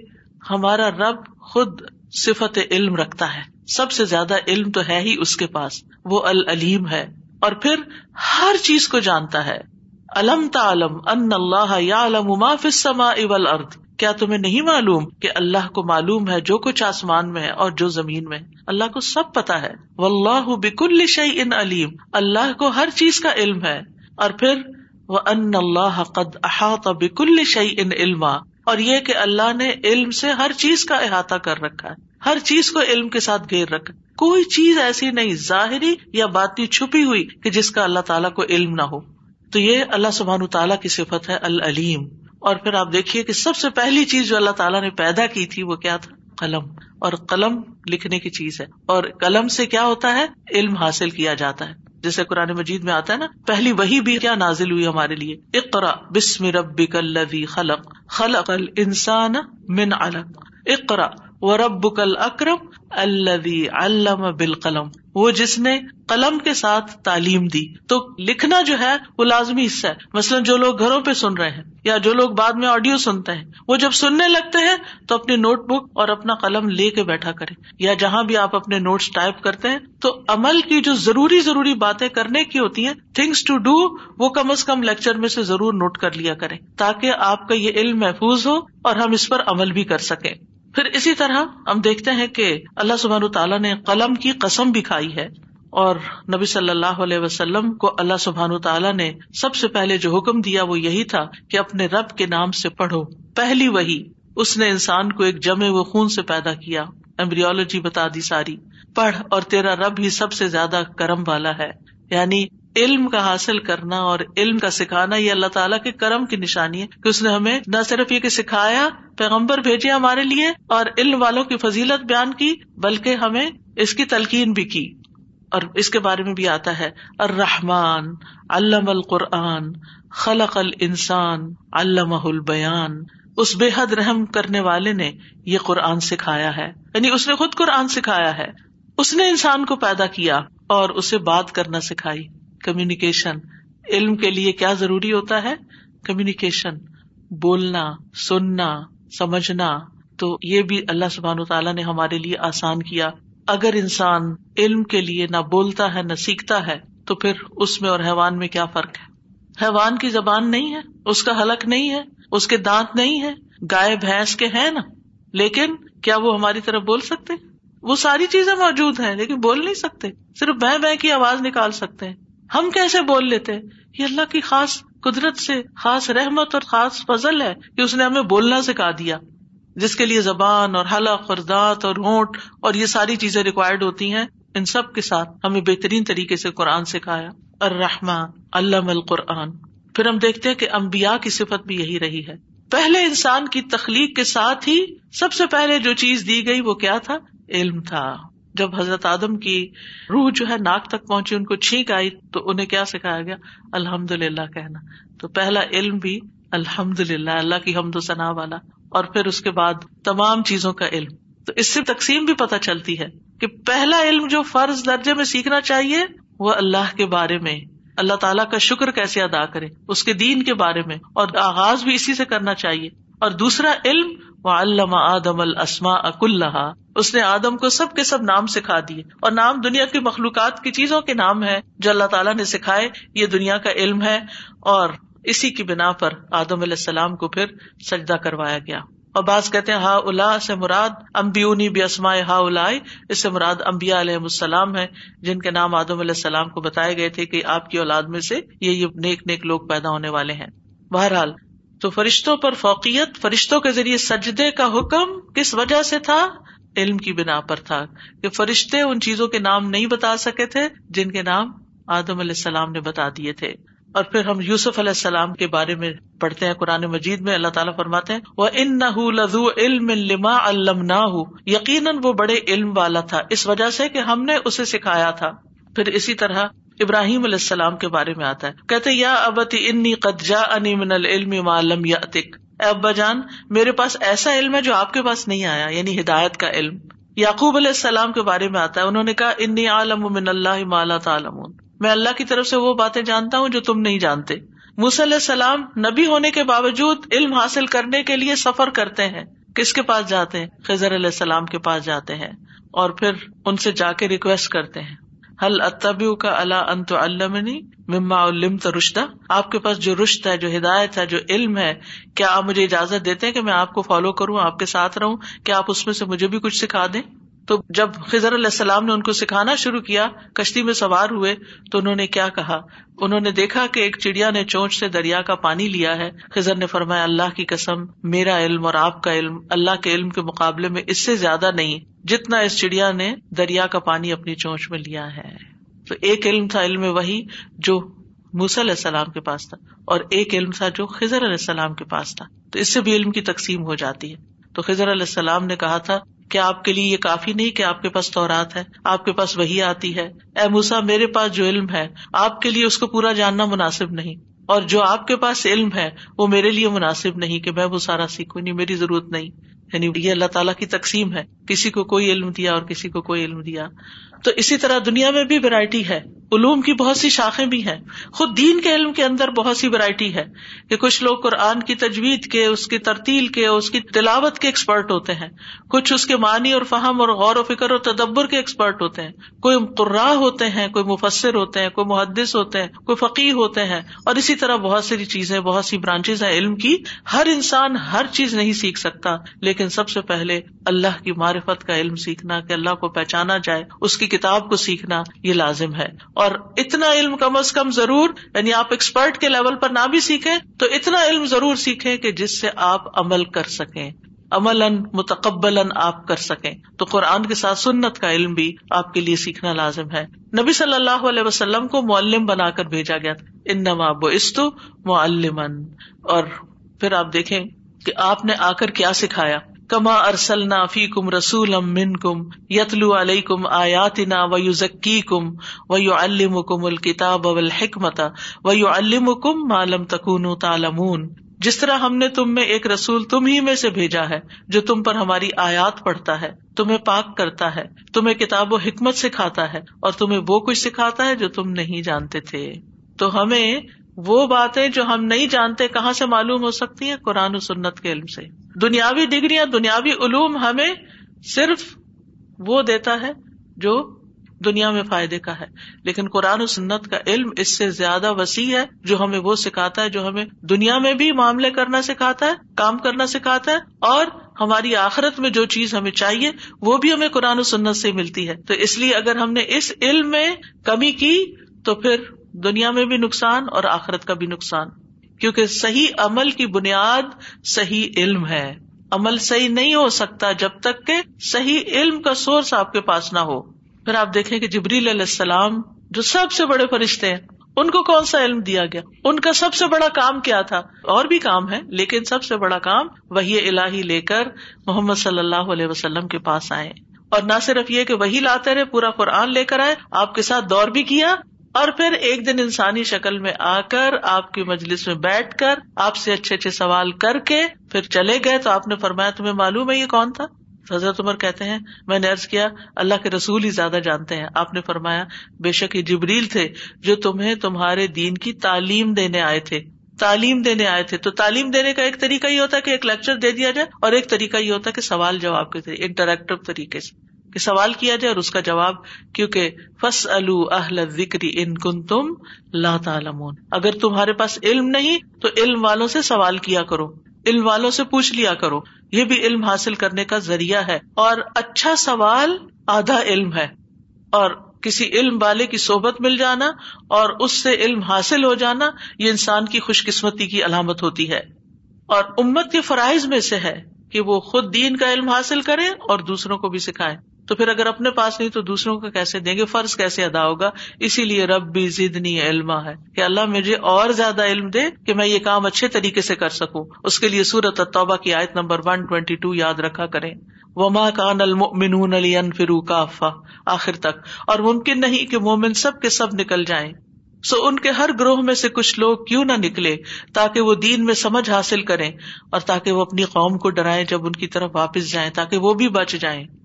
ہمارا رب خود صفت علم رکھتا ہے۔ سب سے زیادہ علم تو ہے ہی اس کے پاس۔ وہ العلیم ہے۔ اور پھر ہر چیز کو جانتا ہے۔ الم تعلم ان اللہ یا ارد کیا تمہیں نہیں معلوم کہ اللہ کو معلوم ہے جو کچھ آسمان میں ہے اور جو زمین میں اللہ کو سب پتا ہے۔ و اللہ بک الشعی ان علیم۔ اللہ کو ہر چیز کا علم ہے۔ اور پھر وہ ان اللہ قد احاط بک الشعی ان علما۔ اور یہ کہ اللہ نے علم سے ہر چیز کا احاطہ کر رکھا ہے۔ ہر چیز کو علم کے ساتھ گھیر رکھا کوئی چیز ایسی نہیں، ظاہری یا باتی چھپی ہوئی کہ جس کا اللہ تعالیٰ کو علم نہ ہو۔ تو یہ اللہ سبحان تعالیٰ کی صفت ہے العلیم۔ اور پھر آپ دیکھیے کہ سب سے پہلی چیز جو اللہ تعالیٰ نے پیدا کی تھی وہ کیا تھا؟ قلم۔ اور قلم لکھنے کی چیز ہے۔ اور قلم سے کیا ہوتا ہے؟ علم حاصل کیا جاتا ہے۔ جیسے قرآن مجید میں آتا ہے نا، پہلی وہی بھی کیا نازل ہوئی ہمارے لیے۔ اقرا بسم ربک الذی خلق۔ خلق الانسان من علق۔ اقرا و رب کل اکرم الذي علم بالقلم۔ وہ جس نے قلم کے ساتھ تعلیم دی۔ تو لکھنا جو ہے وہ لازمی حصہ ہے۔ مثلاً جو لوگ گھروں پہ سن رہے ہیں یا جو لوگ بعد میں آڈیو سنتے ہیں، وہ جب سننے لگتے ہیں تو اپنی نوٹ بک اور اپنا قلم لے کے بیٹھا کرے یا جہاں بھی آپ اپنے نوٹس ٹائپ کرتے ہیں، تو عمل کی جو ضروری ضروری باتیں کرنے کی ہوتی ہیں تھنگس ٹو ڈو، وہ کم از کم لیکچر میں سے ضرور نوٹ کر لیا کریں تاکہ آپ کا یہ علم محفوظ ہو اور ہم اس پر عمل بھی کر سکیں۔ پھر اسی طرح ہم دیکھتے ہیں کہ اللہ سبحان تعالیٰ نے قلم کی قسم بھی کھائی ہے اور نبی صلی اللہ علیہ وسلم کو اللہ سبحان تعالیٰ نے سب سے پہلے جو حکم دیا وہ یہی تھا کہ اپنے رب کے نام سے پڑھو۔ پہلی وہی اس نے انسان کو ایک جمے و خون سے پیدا کیا۔ ایمبریولوجی بتا دی ساری۔ پڑھ اور تیرا رب ہی سب سے زیادہ کرم والا ہے۔ یعنی علم کا حاصل کرنا اور علم کا سکھانا یہ اللہ تعالیٰ کے کرم کی نشانی ہے کہ اس نے ہمیں نہ صرف یہ کہ سکھایا، پیغمبر بھیجے ہمارے لیے اور علم والوں کی فضیلت بیان کی، بلکہ ہمیں اس کی تلقین بھی کی۔ اور اس کے بارے میں بھی آتا ہے الرحمان علم القرآن، خلق ال انسان البیان۔ اس بے حد رحم کرنے والے نے یہ قرآن سکھایا ہے۔ یعنی اس نے خود قرآن سکھایا ہے۔ اس نے انسان کو پیدا کیا اور اسے بات کرنا سکھائی۔ کمیونیکیشن علم کے لیے کیا ضروری ہوتا ہے؟ کمیونیکیشن بولنا، سننا، سمجھنا. تو یہ بھی اللہ سبحان تعالیٰ نے ہمارے لیے آسان کیا۔ اگر انسان علم کے لیے نہ بولتا ہے، نہ سیکھتا ہے، تو پھر اس میں اور حیوان میں کیا فرق ہے؟ حیوان کی زبان نہیں ہے، اس کا حلق نہیں ہے، اس کے دانت نہیں ہے گائے، بھینس کے ہیں نا، لیکن کیا وہ ہماری طرف بول سکتے؟ وہ ساری چیزیں موجود ہیں، لیکن بول نہیں سکتے۔ صرف بہ بہ کی آواز نکال سکتے ہیں۔ ہم کیسے بول لیتے؟ یہ اللہ کی خاص قدرت سے خاص رحمت اور خاص فضل ہے کہ اس نے ہمیں بولنا سکھا دیا۔ جس کے لیے زبان اور حلق اور دانت اور ہونٹ اور یہ ساری چیزیں ریکوائرڈ ہوتی ہیں، ان سب کے ساتھ ہمیں بہترین طریقے سے قرآن سکھایا۔ الرحمٰ علام القرآن۔ پھر ہم دیکھتے ہیں کہ امبیا کی صفت بھی یہی رہی ہے۔ پہلے انسان کی تخلیق کے ساتھ ہی سب سے پہلے جو چیز دی گئی وہ کیا تھا؟ علم تھا۔ جب حضرت آدم کی روح جو ہے ناک تک پہنچی، ان کو چھینک آئی، تو انہیں کیا سکھایا گیا؟ الحمد للہ کہنا۔ تو پہلا علم بھی الحمد للہ اللہ کی حمد و ثنا والا، اور پھر اس کے بعد تمام چیزوں کا علم۔ تو اس سے تقسیم بھی پتہ چلتی ہے کہ پہلا علم جو فرض درجے میں سیکھنا چاہیے، وہ اللہ کے بارے میں، اللہ تعالیٰ کا شکر کیسے ادا کرے، اس کے دین کے بارے میں، اور آغاز بھی اسی سے کرنا چاہیے۔ اور دوسرا علم علامہ آدم السما اک اللہ اس نے آدم کو سب کے سب نام سکھا دیے۔ اور نام دنیا کی مخلوقات کی چیزوں کے نام ہے جو اللہ تعالیٰ نے سکھائے۔ یہ دنیا کا علم ہے۔ اور اسی کی بنا پر آدم علیہ السلام کو پھر سجدہ کروایا گیا۔ اور بعض کہتے ہیں ہا الا سے مراد امبیونی بے اسما ہا الا اس سے مراد امبیا علیہ السلام ہے جن کے نام آدم علیہ السلام کو بتائے گئے تھے کہ آپ کی اولاد میں سے یہ نیک نیک لوگ پیدا ہونے والے ہیں۔ بہرحال تو فرشتوں پر فوقیت، فرشتوں کے ذریعے سجدے کا حکم کس وجہ سے تھا؟ علم کی بنا پر تھا کہ فرشتے ان چیزوں کے نام نہیں بتا سکے تھے جن کے نام آدم علیہ السلام نے بتا دیے تھے۔ اور پھر ہم یوسف علیہ السلام کے بارے میں پڑھتے ہیں قرآن مجید میں، اللہ تعالیٰ فرماتے ہیں وہ ان نہ لذو علم لما علم نہ یقیناً وہ بڑے علم والا تھا، اس وجہ سے کہ ہم نے اسے سکھایا تھا۔ پھر اسی طرح ابراہیم علیہ السلام کے بارے میں آتا ہے۔ کہتے یا ابتی انی قدجا انی من العلم معلم یا اتک ابا جان، میرے پاس ایسا علم ہے جو آپ کے پاس نہیں آیا یعنی ہدایت کا علم۔ یعقوب علیہ السلام کے بارے میں آتا ہے، انہوں نے کہا، انی عالم من اللہ مالا تعلم میں اللہ کی طرف سے وہ باتیں جانتا ہوں جو تم نہیں جانتے۔ مس علیہ السلام نبی ہونے کے باوجود علم حاصل کرنے کے لیے سفر کرتے ہیں۔ کس کے پاس جاتے ہیں؟ خزر علیہ السلام کے پاس جاتے ہیں اور پھر ان سے جا کے ریکویسٹ کرتے ہیں۔ حل اتبیو کا اللہ انت المنی مما علم رشتہ آپ کے پاس جو رشت ہے، جو ہدایت ہے، جو علم ہے، کیا آپ مجھے اجازت دیتے ہیں کہ میں آپ کو فالو کروں، آپ کے ساتھ رہوں؟ کیا آپ اس میں سے مجھے بھی کچھ سکھا دیں؟ تو جب خزر علیہ السلام نے ان کو سکھانا شروع کیا، کشتی میں سوار ہوئے، تو انہوں نے کیا کہا؟ انہوں نے دیکھا کہ ایک چڑیا نے چونچ سے دریا کا پانی لیا ہے۔ خزر نے فرمایا، اللہ کی قسم، میرا علم اور آپ کا علم، اللہ کے علم کے مقابلے میں اس سے زیادہ نہیں، جتنا اس چڑیا نے دریا کا پانی اپنی چونچ میں لیا ہے۔ تو ایک علم تھا، علم وہی جو موسی علیہ السلام کے پاس تھا، اور ایک علم تھا، جو خزر علیہ السلام کے پاس تھا۔ تو اس سے بھی علم کی تقسیم ہو جاتی ہے۔ تو خزر علیہ السلام نے کہا تھا کیا آپ کے لیے یہ کافی نہیں کہ آپ کے پاس تورات ہے، آپ کے پاس وہی آتی ہے۔ اے موسا میرے پاس جو علم ہے، آپ کے لیے اس کو پورا جاننا مناسب نہیں۔ اور جو آپ کے پاس علم ہے، وہ میرے لیے مناسب نہیں کہ میں وہ سارا سیکھوں، نہیں، میری ضرورت نہیں۔ یعنی یہ اللہ تعالیٰ کی تقسیم ہے۔ کسی کو کوئی علم دیا اور کسی کو کوئی علم دیا۔ تو اسی طرح دنیا میں بھی ویرائٹی ہے۔ علوم کی بہت سی شاخیں بھی ہیں۔ خود دین کے علم کے اندر بہت سی ویرائٹی ہے کہ کچھ لوگ قرآن کی تجوید کے، اس کی ترتیل کے، اس کی تلاوت کے ایکسپرٹ ہوتے ہیں۔ کچھ اس کے معنی اور فہم اور غور و فکر اور تدبر کے ایکسپرٹ ہوتے ہیں۔ کوئی قرا ہوتے ہیں، کوئی مفسر ہوتے ہیں، کوئی محدث ہوتے ہیں، کوئی فقیر ہوتے ہیں۔ اور اسی طرح بہت ساری چیزیں، بہت سی برانچز ہیں علم کی۔ ہر انسان ہر چیز نہیں سیکھ سکتا، لیکن سب سے پہلے اللہ کی معرفت کا علم سیکھنا، کہ اللہ کو پہچانا جائے، اس کی کتاب کو سیکھنا، یہ لازم ہے۔ اور اتنا علم کم از کم ضرور یعنی آپ ایکسپرٹ کے لیول پر نہ بھی سیکھیں، تو اتنا علم ضرور سیکھیں کہ جس سے آپ عمل کر سکیں۔ عمل متقبل آپ کر سکیں۔ تو قرآن کے ساتھ سنت کا علم بھی آپ کے لیے سیکھنا لازم ہے۔ نبی صلی اللہ علیہ وسلم کو معلم بنا کر بھیجا گیا ان نواب استو معلمن اور پھر آپ دیکھیں کہ آپ نے آ کر کیا سکھایا۔ کما ارسل فی کم رسول من کم یتلو علیہ کم آیات نا ویو ذکی کم ویو الم کم الکتاب الحکمت ویو الم کم معلوم تکون تالمون جس طرح ہم نے تم میں ایک رسول تم ہی میں سے بھیجا ہے جو تم پر ہماری آیات پڑھتا ہے، تمہیں پاک کرتا ہے، تمہیں کتاب و حکمت سکھاتا ہے اور تمہیں وہ کچھ سکھاتا ہے جو تم نہیں جانتے تھے۔ تو ہمیں وہ باتیں جو ہم نہیں جانتے، کہاں سے معلوم ہو سکتی ہیں؟ قرآن و سنت کے علم سے۔ دنیاوی ڈگریاں، دنیاوی علوم ہمیں صرف وہ دیتا ہے جو دنیا میں فائدے کا ہے۔ لیکن قرآن و سنت کا علم اس سے زیادہ وسیع ہے، جو ہمیں وہ سکھاتا ہے، جو ہمیں دنیا میں بھی معاملے کرنا سکھاتا ہے، کام کرنا سکھاتا ہے، اور ہماری آخرت میں جو چیز ہمیں چاہیے، وہ بھی ہمیں قرآن و سنت سے ملتی ہے۔ تو اس لیے اگر ہم نے اس علم میں کمی کی، تو پھر دنیا میں بھی نقصان اور آخرت کا بھی نقصان۔ کیونکہ صحیح عمل کی بنیاد صحیح علم ہے۔ عمل صحیح نہیں ہو سکتا جب تک کہ صحیح علم کا سورس آپ کے پاس نہ ہو۔ پھر آپ دیکھیں کہ جبریل علیہ السلام جو سب سے بڑے فرشتے ہیں، ان کو کون سا علم دیا گیا؟ ان کا سب سے بڑا کام کیا تھا؟ اور بھی کام ہے لیکن سب سے بڑا کام وہی الہی لے کر محمد صلی اللہ علیہ وسلم کے پاس آئے۔ اور نہ صرف یہ کہ وہی لاتے رہے پورا قرآن لے کر آئے، آپ کے ساتھ دور بھی کیا اور پھر ایک دن انسانی شکل میں آ کر آپ کی مجلس میں بیٹھ کر آپ سے اچھے اچھے سوال کر کے پھر چلے گئے تو آپ نے فرمایا، تمہیں معلوم ہے یہ کون تھا? حضرت عمر کہتے ہیں، میں نے ارض کیا، اللہ کے رسول ہی زیادہ جانتے ہیں. آپ نے فرمایا، بے شک یہ جبریل تھے جو تمہیں تمہارے دین کی تعلیم دینے آئے تھے. تعلیم دینے آئے تھے تو تعلیم دینے کا ایک طریقہ یہ ہوتا ہے کہ ایک لیکچر دے دیا جائے اور ایک طریقہ یہ ہوتا ہے کہ سوال جواب کے انٹریکٹو طریقے سے۔ کہ سوال کیا جائے اور اس کا جواب، کیونکہ فس اہل ذکری ان کن تم لا تعلمون۔ اگر تمہارے پاس علم نہیں، تو علم والوں سے سوال کیا کرو۔ علم والوں سے پوچھ لیا کرو۔ یہ بھی علم حاصل کرنے کا ذریعہ ہے۔ اور اچھا سوال آدھا علم ہے۔ اور کسی علم والے کی صحبت مل جانا اور اس سے علم حاصل ہو جانا، یہ انسان کی خوش قسمتی کی علامت ہوتی ہے۔ اور امت کے فرائض میں سے ہے کہ وہ خود دین کا علم حاصل کرے اور دوسروں کو بھی سکھائے تو پھر اگر اپنے پاس نہیں تو دوسروں کو کیسے دیں گے؟ فرض کیسے ادا ہوگا؟ اسی لیے رب بھی زدنی علما ہے کہ اللہ مجھے اور زیادہ علم دے کہ میں یہ کام اچھے طریقے سے کر سکوں۔ اس کے لیے سورت توبہ کی آیت نمبر ون ٹوینٹی ٹو یاد رکھا کریں۔ وما کان المؤمنون لینفروا کافا آخر تک۔ اور ممکن نہیں کہ مومن سب کے سب نکل جائیں۔ سو ان کے ہر گروہ میں سے کچھ لوگ کیوں نہ نکلے؟ تاکہ وہ دین میں سمجھ حاصل کریں اور تاکہ وہ اپنی قوم کو ڈرائیں جب ان کی طرف واپس جائیں، تاکہ وہ بھی بچ جائیں۔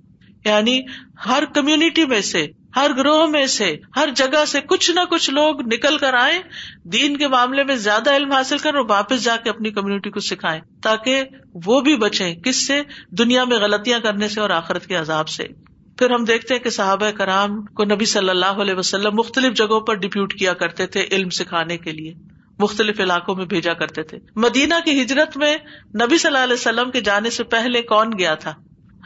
یعنی ہر کمیونٹی میں سے، ہر گروہ میں سے، ہر جگہ سے کچھ نہ کچھ لوگ نکل کر آئے دین کے معاملے میں زیادہ علم حاصل کر اور واپس جا کے اپنی کمیونٹی کو سکھائے تاکہ وہ بھی بچے کس سے؟ دنیا میں غلطیاں کرنے سے اور آخرت کے عذاب سے۔ پھر ہم دیکھتے ہیں کہ صحابہ کرام کو نبی صلی اللہ علیہ وسلم مختلف جگہوں پر ڈپیوٹ کیا کرتے تھے علم سکھانے کے لیے، مختلف علاقوں میں بھیجا کرتے تھے۔ مدینہ کی ہجرت میں نبی صلی اللہ علیہ وسلم کے جانے سے پہلے کون گیا تھا؟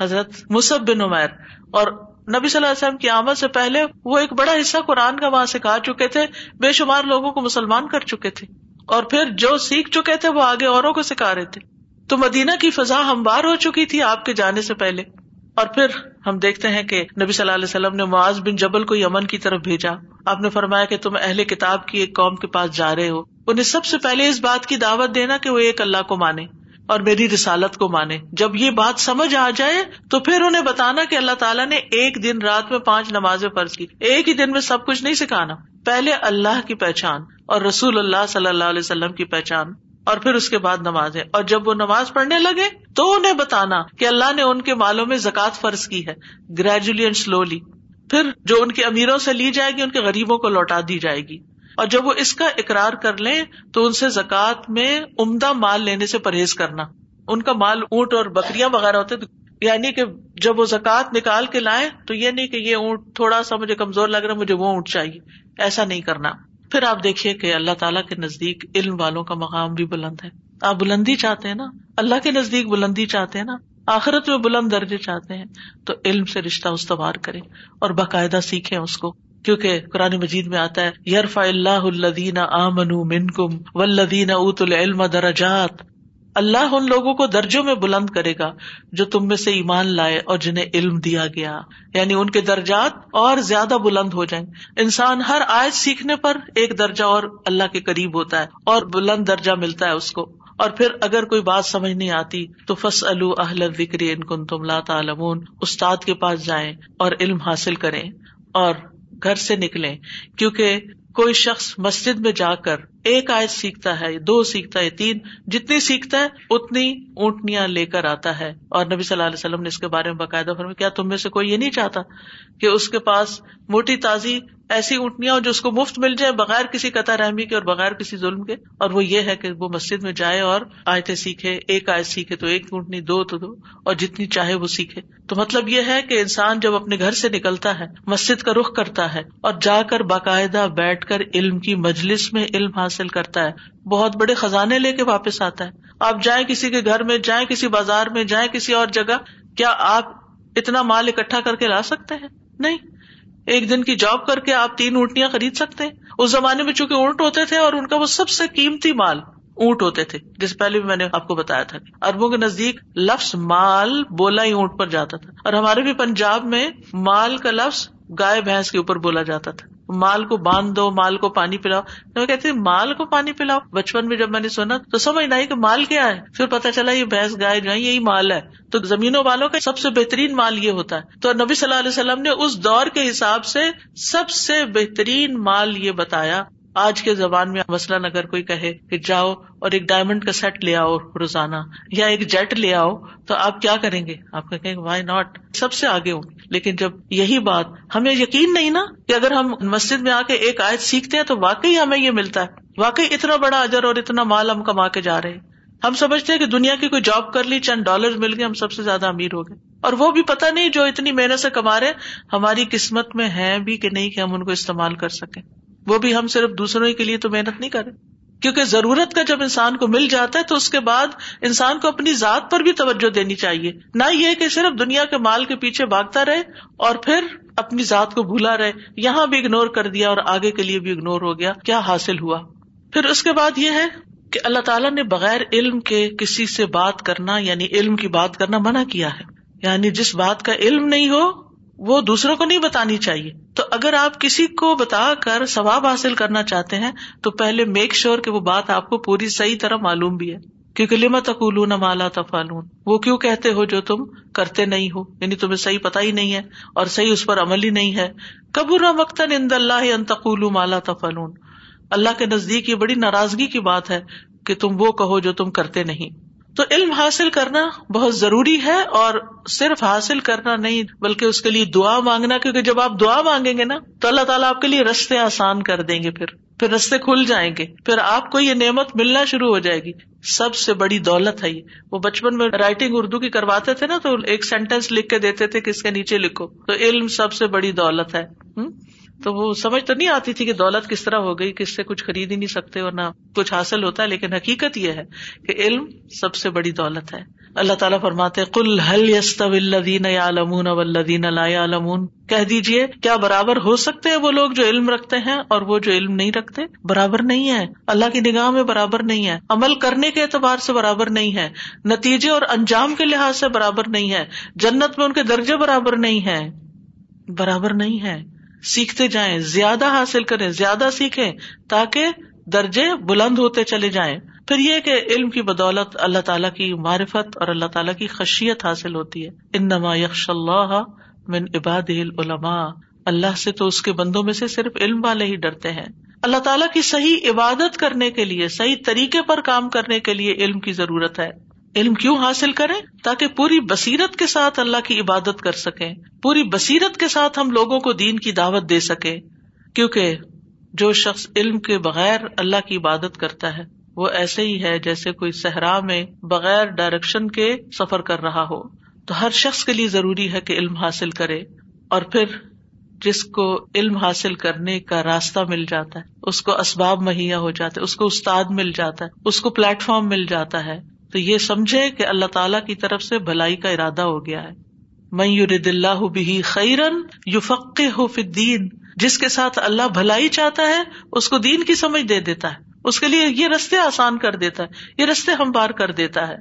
حضرت مصب بن عمیر اور نبی صلی اللہ علیہ وسلم کی آمد سے پہلے وہ ایک بڑا حصہ قرآن کا وہاں سکھا چکے تھے، بے شمار لوگوں کو مسلمان کر چکے تھے اور پھر جو سیکھ چکے تھے وہ آگے اوروں کو سکھا رہے تھے۔ تو مدینہ کی فضا ہموار ہو چکی تھی آپ کے جانے سے پہلے۔ اور پھر ہم دیکھتے ہیں کہ نبی صلی اللہ علیہ وسلم نے معاذ بن جبل کو یمن کی طرف بھیجا۔ آپ نے فرمایا کہ تم اہل کتاب کی ایک قوم کے پاس جا رہے ہو۔ انہیں سب سے پہلے اس بات کی دعوت دینا کہ وہ ایک اللہ کو مانے۔ اور میری رسالت کو مانے۔ جب یہ بات سمجھ آ جائے تو پھر انہیں بتانا کہ اللہ تعالیٰ نے ایک دن رات میں پانچ نمازیں فرض کی۔ ایک ہی دن میں سب کچھ نہیں سکھانا۔ پہلے اللہ کی پہچان اور رسول اللہ صلی اللہ علیہ وسلم کی پہچان اور پھر اس کے بعد نمازیں۔ اور جب وہ نماز پڑھنے لگے تو انہیں بتانا کہ اللہ نے ان کے مالوں میں زکات فرض کی ہے۔ گریجولی اینڈ سلولی پھر جو ان کے امیروں سے لی جائے گی، ان کے غریبوں کو لوٹا دی جائے گی۔ اور جب وہ اس کا اقرار کر لیں تو ان سے زکات میں عمدہ مال لینے سے پرہیز کرنا۔ ان کا مال اونٹ اور بکریاں وغیرہ ہوتے یعنی کہ جب وہ زکات نکال کے لائے تو یہ نہیں کہ یہ اونٹ تھوڑا سا مجھے کمزور لگ رہا ہے، مجھے وہ اونٹ چاہیے۔ ایسا نہیں کرنا۔ پھر آپ دیکھیے کہ اللہ تعالیٰ کے نزدیک علم والوں کا مقام بھی بلند ہے۔ آپ بلندی چاہتے ہیں نا؟ اللہ کے نزدیک بلندی چاہتے ہیں نا؟ آخرت میں بلند درجے چاہتے ہیں۔ تو علم سے رشتہ استوار کرے اور باقاعدہ سیکھے اس کو۔ کیونکہ قرآن مجید میں آتا ہے یرفا اللہ الدین آمن من کم ولدین ات العلم درجات۔ اللہ ان لوگوں کو درجوں میں بلند کرے گا جو تم میں سے ایمان لائے اور جنہیں علم دیا گیا۔ یعنی ان کے درجات اور زیادہ بلند ہو جائیں۔ انسان ہر آیت سیکھنے پر ایک درجہ اور اللہ کے قریب ہوتا ہے اور بلند درجہ ملتا ہے اس کو۔ اور پھر اگر کوئی بات سمجھ نہیں آتی تو فس اہل ذکر ان کن تم لاتا استاد کے پاس جائیں اور علم حاصل کریں۔ اور گھر سے نکلیں کیونکہ کوئی شخص مسجد میں جا کر ایک آیت سیکھتا ہے، دو سیکھتا ہے، تین، جتنی سیکھتا ہے، اتنی اونٹنیاں لے کر آتا ہے۔ اور نبی صلی اللہ علیہ وسلم نے اس کے بارے میں باقاعدہ فرمایا، کیا تم میں سے کوئی یہ نہیں چاہتا کہ اس کے پاس موٹی تازی ایسی اونٹنیاں جو اس کو مفت مل جائے بغیر کسی قطع رحمی کے اور بغیر کسی ظلم کے؟ اور وہ یہ ہے کہ وہ مسجد میں جائے اور آیتیں سیکھے، ایک آیت سیکھے تو ایک اونٹنی، دو تو دو، اور جتنی چاہے وہ سیکھے۔ تو مطلب یہ ہے کہ انسان جب اپنے گھر سے نکلتا ہے، مسجد کا رخ کرتا ہے اور جا کر باقاعدہ بیٹھ کر علم کی مجلس میں علم حاصل کرتا ہے۔ بہت بڑے خزانے لے کے واپس آتا ہے۔ آپ جائیں کسی کے گھر میں، جائیں کسی بازار میں، جائیں کسی اور جگہ، کیا آپ اتنا مال اکٹھا کر کے لا سکتے ہیں؟ نہیں۔ ایک دن کی جاب کر کے آپ تین اونٹیاں خرید سکتے ہیں۔ اس زمانے میں چونکہ اونٹ ہوتے تھے اور ان کا وہ سب سے قیمتی مال اونٹ ہوتے تھے، جس پہلے بھی میں نے آپ کو بتایا تھا۔ اربوں کے نزدیک لفظ مال بولا ہی اونٹ پر جاتا تھا۔ اور ہمارے بھی پنجاب میں مال کا لفظ گائے، بھینس کے اوپر بولا جاتا تھا۔ مال کو باندھ دو، مال کو پانی پلاؤ۔ میں کہتی مال کو پانی پلاؤ۔ بچپن میں جب میں نے سنا تو سمجھ نہیں کہ مال کیا ہے۔ پھر پتا چلا یہ بھینس گائے جو ہے یہی مال ہے۔ تو زمینوں والوں کا سب سے بہترین مال یہ ہوتا ہے۔ تو نبی صلی اللہ علیہ وسلم نے اس دور کے حساب سے سب سے بہترین مال یہ بتایا۔ آج کے زبان میں مثلاً اگر کوئی کہے کہ جاؤ اور ایک ڈائمنڈ کا سیٹ لے آؤ روزانہ یا ایک جیٹ لے آؤ، تو آپ کیا کریں گے؟ آپ کہیں گے وائی ناٹ سب سے آگے ہوں۔ لیکن جب یہی بات ہمیں یقین نہیں نا کہ اگر ہم مسجد میں آ کے ایک آیت سیکھتے ہیں تو واقعی ہمیں یہ ملتا ہے۔ واقعی اتنا بڑا اجر اور اتنا مال ہم کما کے جا رہے ہیں۔ ہم سمجھتے ہیں کہ دنیا کی کوئی جاب کر لی، چند ڈالر مل گئے، ہم سب سے زیادہ امیر ہو گئے۔ اور وہ بھی پتا نہیں جو اتنی محنت سے کما رہے ہماری قسمت میں ہے بھی کہ نہیں کہ ہم ان کو استعمال کر سکیں۔ وہ بھی ہم صرف دوسروں کے لیے تو محنت نہیں کرے کیونکہ ضرورت کا جب انسان کو مل جاتا ہے تو اس کے بعد انسان کو اپنی ذات پر بھی توجہ دینی چاہیے۔ نہ یہ کہ صرف دنیا کے مال کے پیچھے بھاگتا رہے اور پھر اپنی ذات کو بھولا رہے۔ یہاں بھی اگنور کر دیا اور آگے کے لیے بھی اگنور ہو گیا۔ کیا حاصل ہوا؟ پھر اس کے بعد یہ ہے کہ اللہ تعالیٰ نے بغیر علم کے کسی سے بات کرنا یعنی علم کی بات کرنا منع کیا ہے۔ یعنی جس بات کا علم نہیں ہو وہ دوسروں کو نہیں بتانی چاہیے۔ تو اگر آپ کسی کو بتا کر ثواب حاصل کرنا چاہتے ہیں، تو پہلے میک شیور کہ وہ بات آپ کو پوری صحیح طرح معلوم بھی ہے۔ کیونکہ لما تقولون مالا تفالون وہ کیوں کہتے ہو جو تم کرتے نہیں ہو؟ یعنی تمہیں صحیح پتا ہی نہیں ہے اور صحیح اس پر عمل ہی نہیں ہے۔ کبر مختن اند اللہ انتقول مالا تفالون اللہ کے نزدیک یہ بڑی ناراضگی کی بات ہے کہ تم وہ کہو جو تم کرتے نہیں۔ تو علم حاصل کرنا بہت ضروری ہے اور صرف حاصل کرنا نہیں بلکہ اس کے لیے دعا مانگنا، کیونکہ جب آپ دعا مانگیں گے نا، تو اللہ تعالیٰ آپ کے لیے رستے آسان کر دیں گے پھر پھر رستے کھل جائیں گے۔ پھر آپ کو یہ نعمت ملنا شروع ہو جائے گی۔ سب سے بڑی دولت ہے یہ۔ وہ بچپن میں رائٹنگ اردو کی کرواتے تھے نا، تو ایک سینٹینس لکھ کے دیتے تھے کہ اس کے نیچے لکھو۔ تو علم سب سے بڑی دولت ہے۔ تو وہ سمجھ تو نہیں آتی تھی کہ دولت کس طرح ہو گئی، کس سے کچھ خرید ہی نہیں سکتے اور نہ کچھ حاصل ہوتا ہے، لیکن حقیقت یہ ہے کہ علم سب سے بڑی دولت ہے۔ اللہ تعالیٰ فرماتے کل حل یست ولدین عالمون ولدین عالمون کہہ دیجیے کیا برابر ہو سکتے ہیں وہ لوگ جو علم رکھتے ہیں اور وہ جو علم نہیں رکھتے؟ برابر نہیں ہے۔ اللہ کی نگاہ میں برابر نہیں ہے۔ عمل کرنے کے اعتبار سے برابر نہیں ہے۔ نتیجے اور انجام کے لحاظ سے برابر نہیں ہے۔ جنت میں ان کے درجے برابر نہیں ہے برابر نہیں ہے۔ سیکھتے جائیں، زیادہ حاصل کریں، زیادہ سیکھیں، تاکہ درجے بلند ہوتے چلے جائیں۔ پھر یہ کہ علم کی بدولت اللہ تعالیٰ کی معرفت اور اللہ تعالیٰ کی خشیت حاصل ہوتی ہے۔ ان نما یکش اللہ من عباد علما اللہ سے تو اس کے بندوں میں سے صرف علم والے ہی ڈرتے ہیں۔ اللہ تعالیٰ کی صحیح عبادت کرنے کے لیے، صحیح طریقے پر کام کرنے کے لیے علم کی ضرورت ہے۔ علم کیوں حاصل کریں؟ تاکہ پوری بصیرت کے ساتھ اللہ کی عبادت کر سکیں۔ پوری بصیرت کے ساتھ ہم لوگوں کو دین کی دعوت دے سکیں۔ کیونکہ جو شخص علم کے بغیر اللہ کی عبادت کرتا ہے، وہ ایسے ہی ہے جیسے کوئی صحرا میں بغیر ڈائریکشن کے سفر کر رہا ہو۔ تو ہر شخص کے لیے ضروری ہے کہ علم حاصل کرے۔ اور پھر جس کو علم حاصل کرنے کا راستہ مل جاتا ہے، اس کو اسباب مہیا ہو جاتا ہے اس کو استاد مل جاتا ہے، اس کو پلیٹ فارم مل جاتا ہے۔ تو یہ سمجھے کہ اللہ تعالیٰ کی طرف سے بھلائی کا ارادہ ہو گیا ہے۔ میں اللہ بھی خیرن یو فق ہو جس کے ساتھ اللہ بھلائی چاہتا ہے، اس کو دین کی سمجھ دے دیتا ہے۔ اس کے لیے یہ رستے آسان کر دیتا ہے، یہ رستے ہموار کر دیتا ہے۔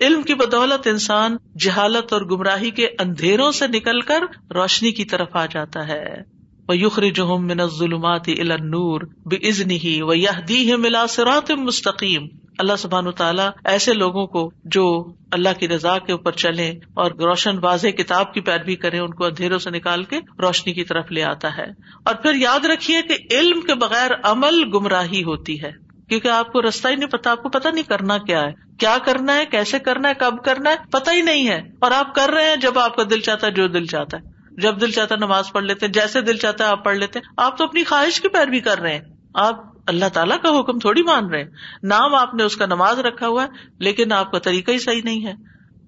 علم کی بدولت انسان جہالت اور گمراہی کے اندھیروں سے نکل کر روشنی کی طرف آ جاتا ہے۔ وہ یخری جو من ظلمات نور بے ازنی ہی وہ یہ دی ہے ملا سرات مستقیم اللہ سبحان تعالیٰ ایسے لوگوں کو جو اللہ کی رضا کے اوپر چلے اور روشن واضح کتاب کی پیروی کرے ان کو اندھیروں سے نکال کے روشنی کی طرف لے آتا ہے۔ اور پھر یاد رکھیے کہ علم کے بغیر عمل گمراہی ہوتی ہے۔ کیونکہ آپ کو رستہ ہی نہیں پتا، آپ کو پتا نہیں کرنا کیا ہے۔ کیا کرنا ہے، کیسے کرنا ہے، کب کرنا ہے، پتا ہی نہیں ہے۔ اور آپ کر رہے ہیں جب آپ کا دل چاہتا ہے جو دل چاہتا ہے۔ جب دل چاہتا ہے نماز پڑھ لیتے ہیں، جیسے دل چاہتا ہے آپ پڑھ لیتے ہیں۔ آپ تو اپنی خواہش کی پیروی کر رہے ہیں۔ آپ اللہ تعالیٰ کا حکم تھوڑی مان رہے ہیں۔ نام آپ نے اس کا نماز رکھا ہوا ہے، لیکن آپ کا طریقہ ہی صحیح نہیں ہے۔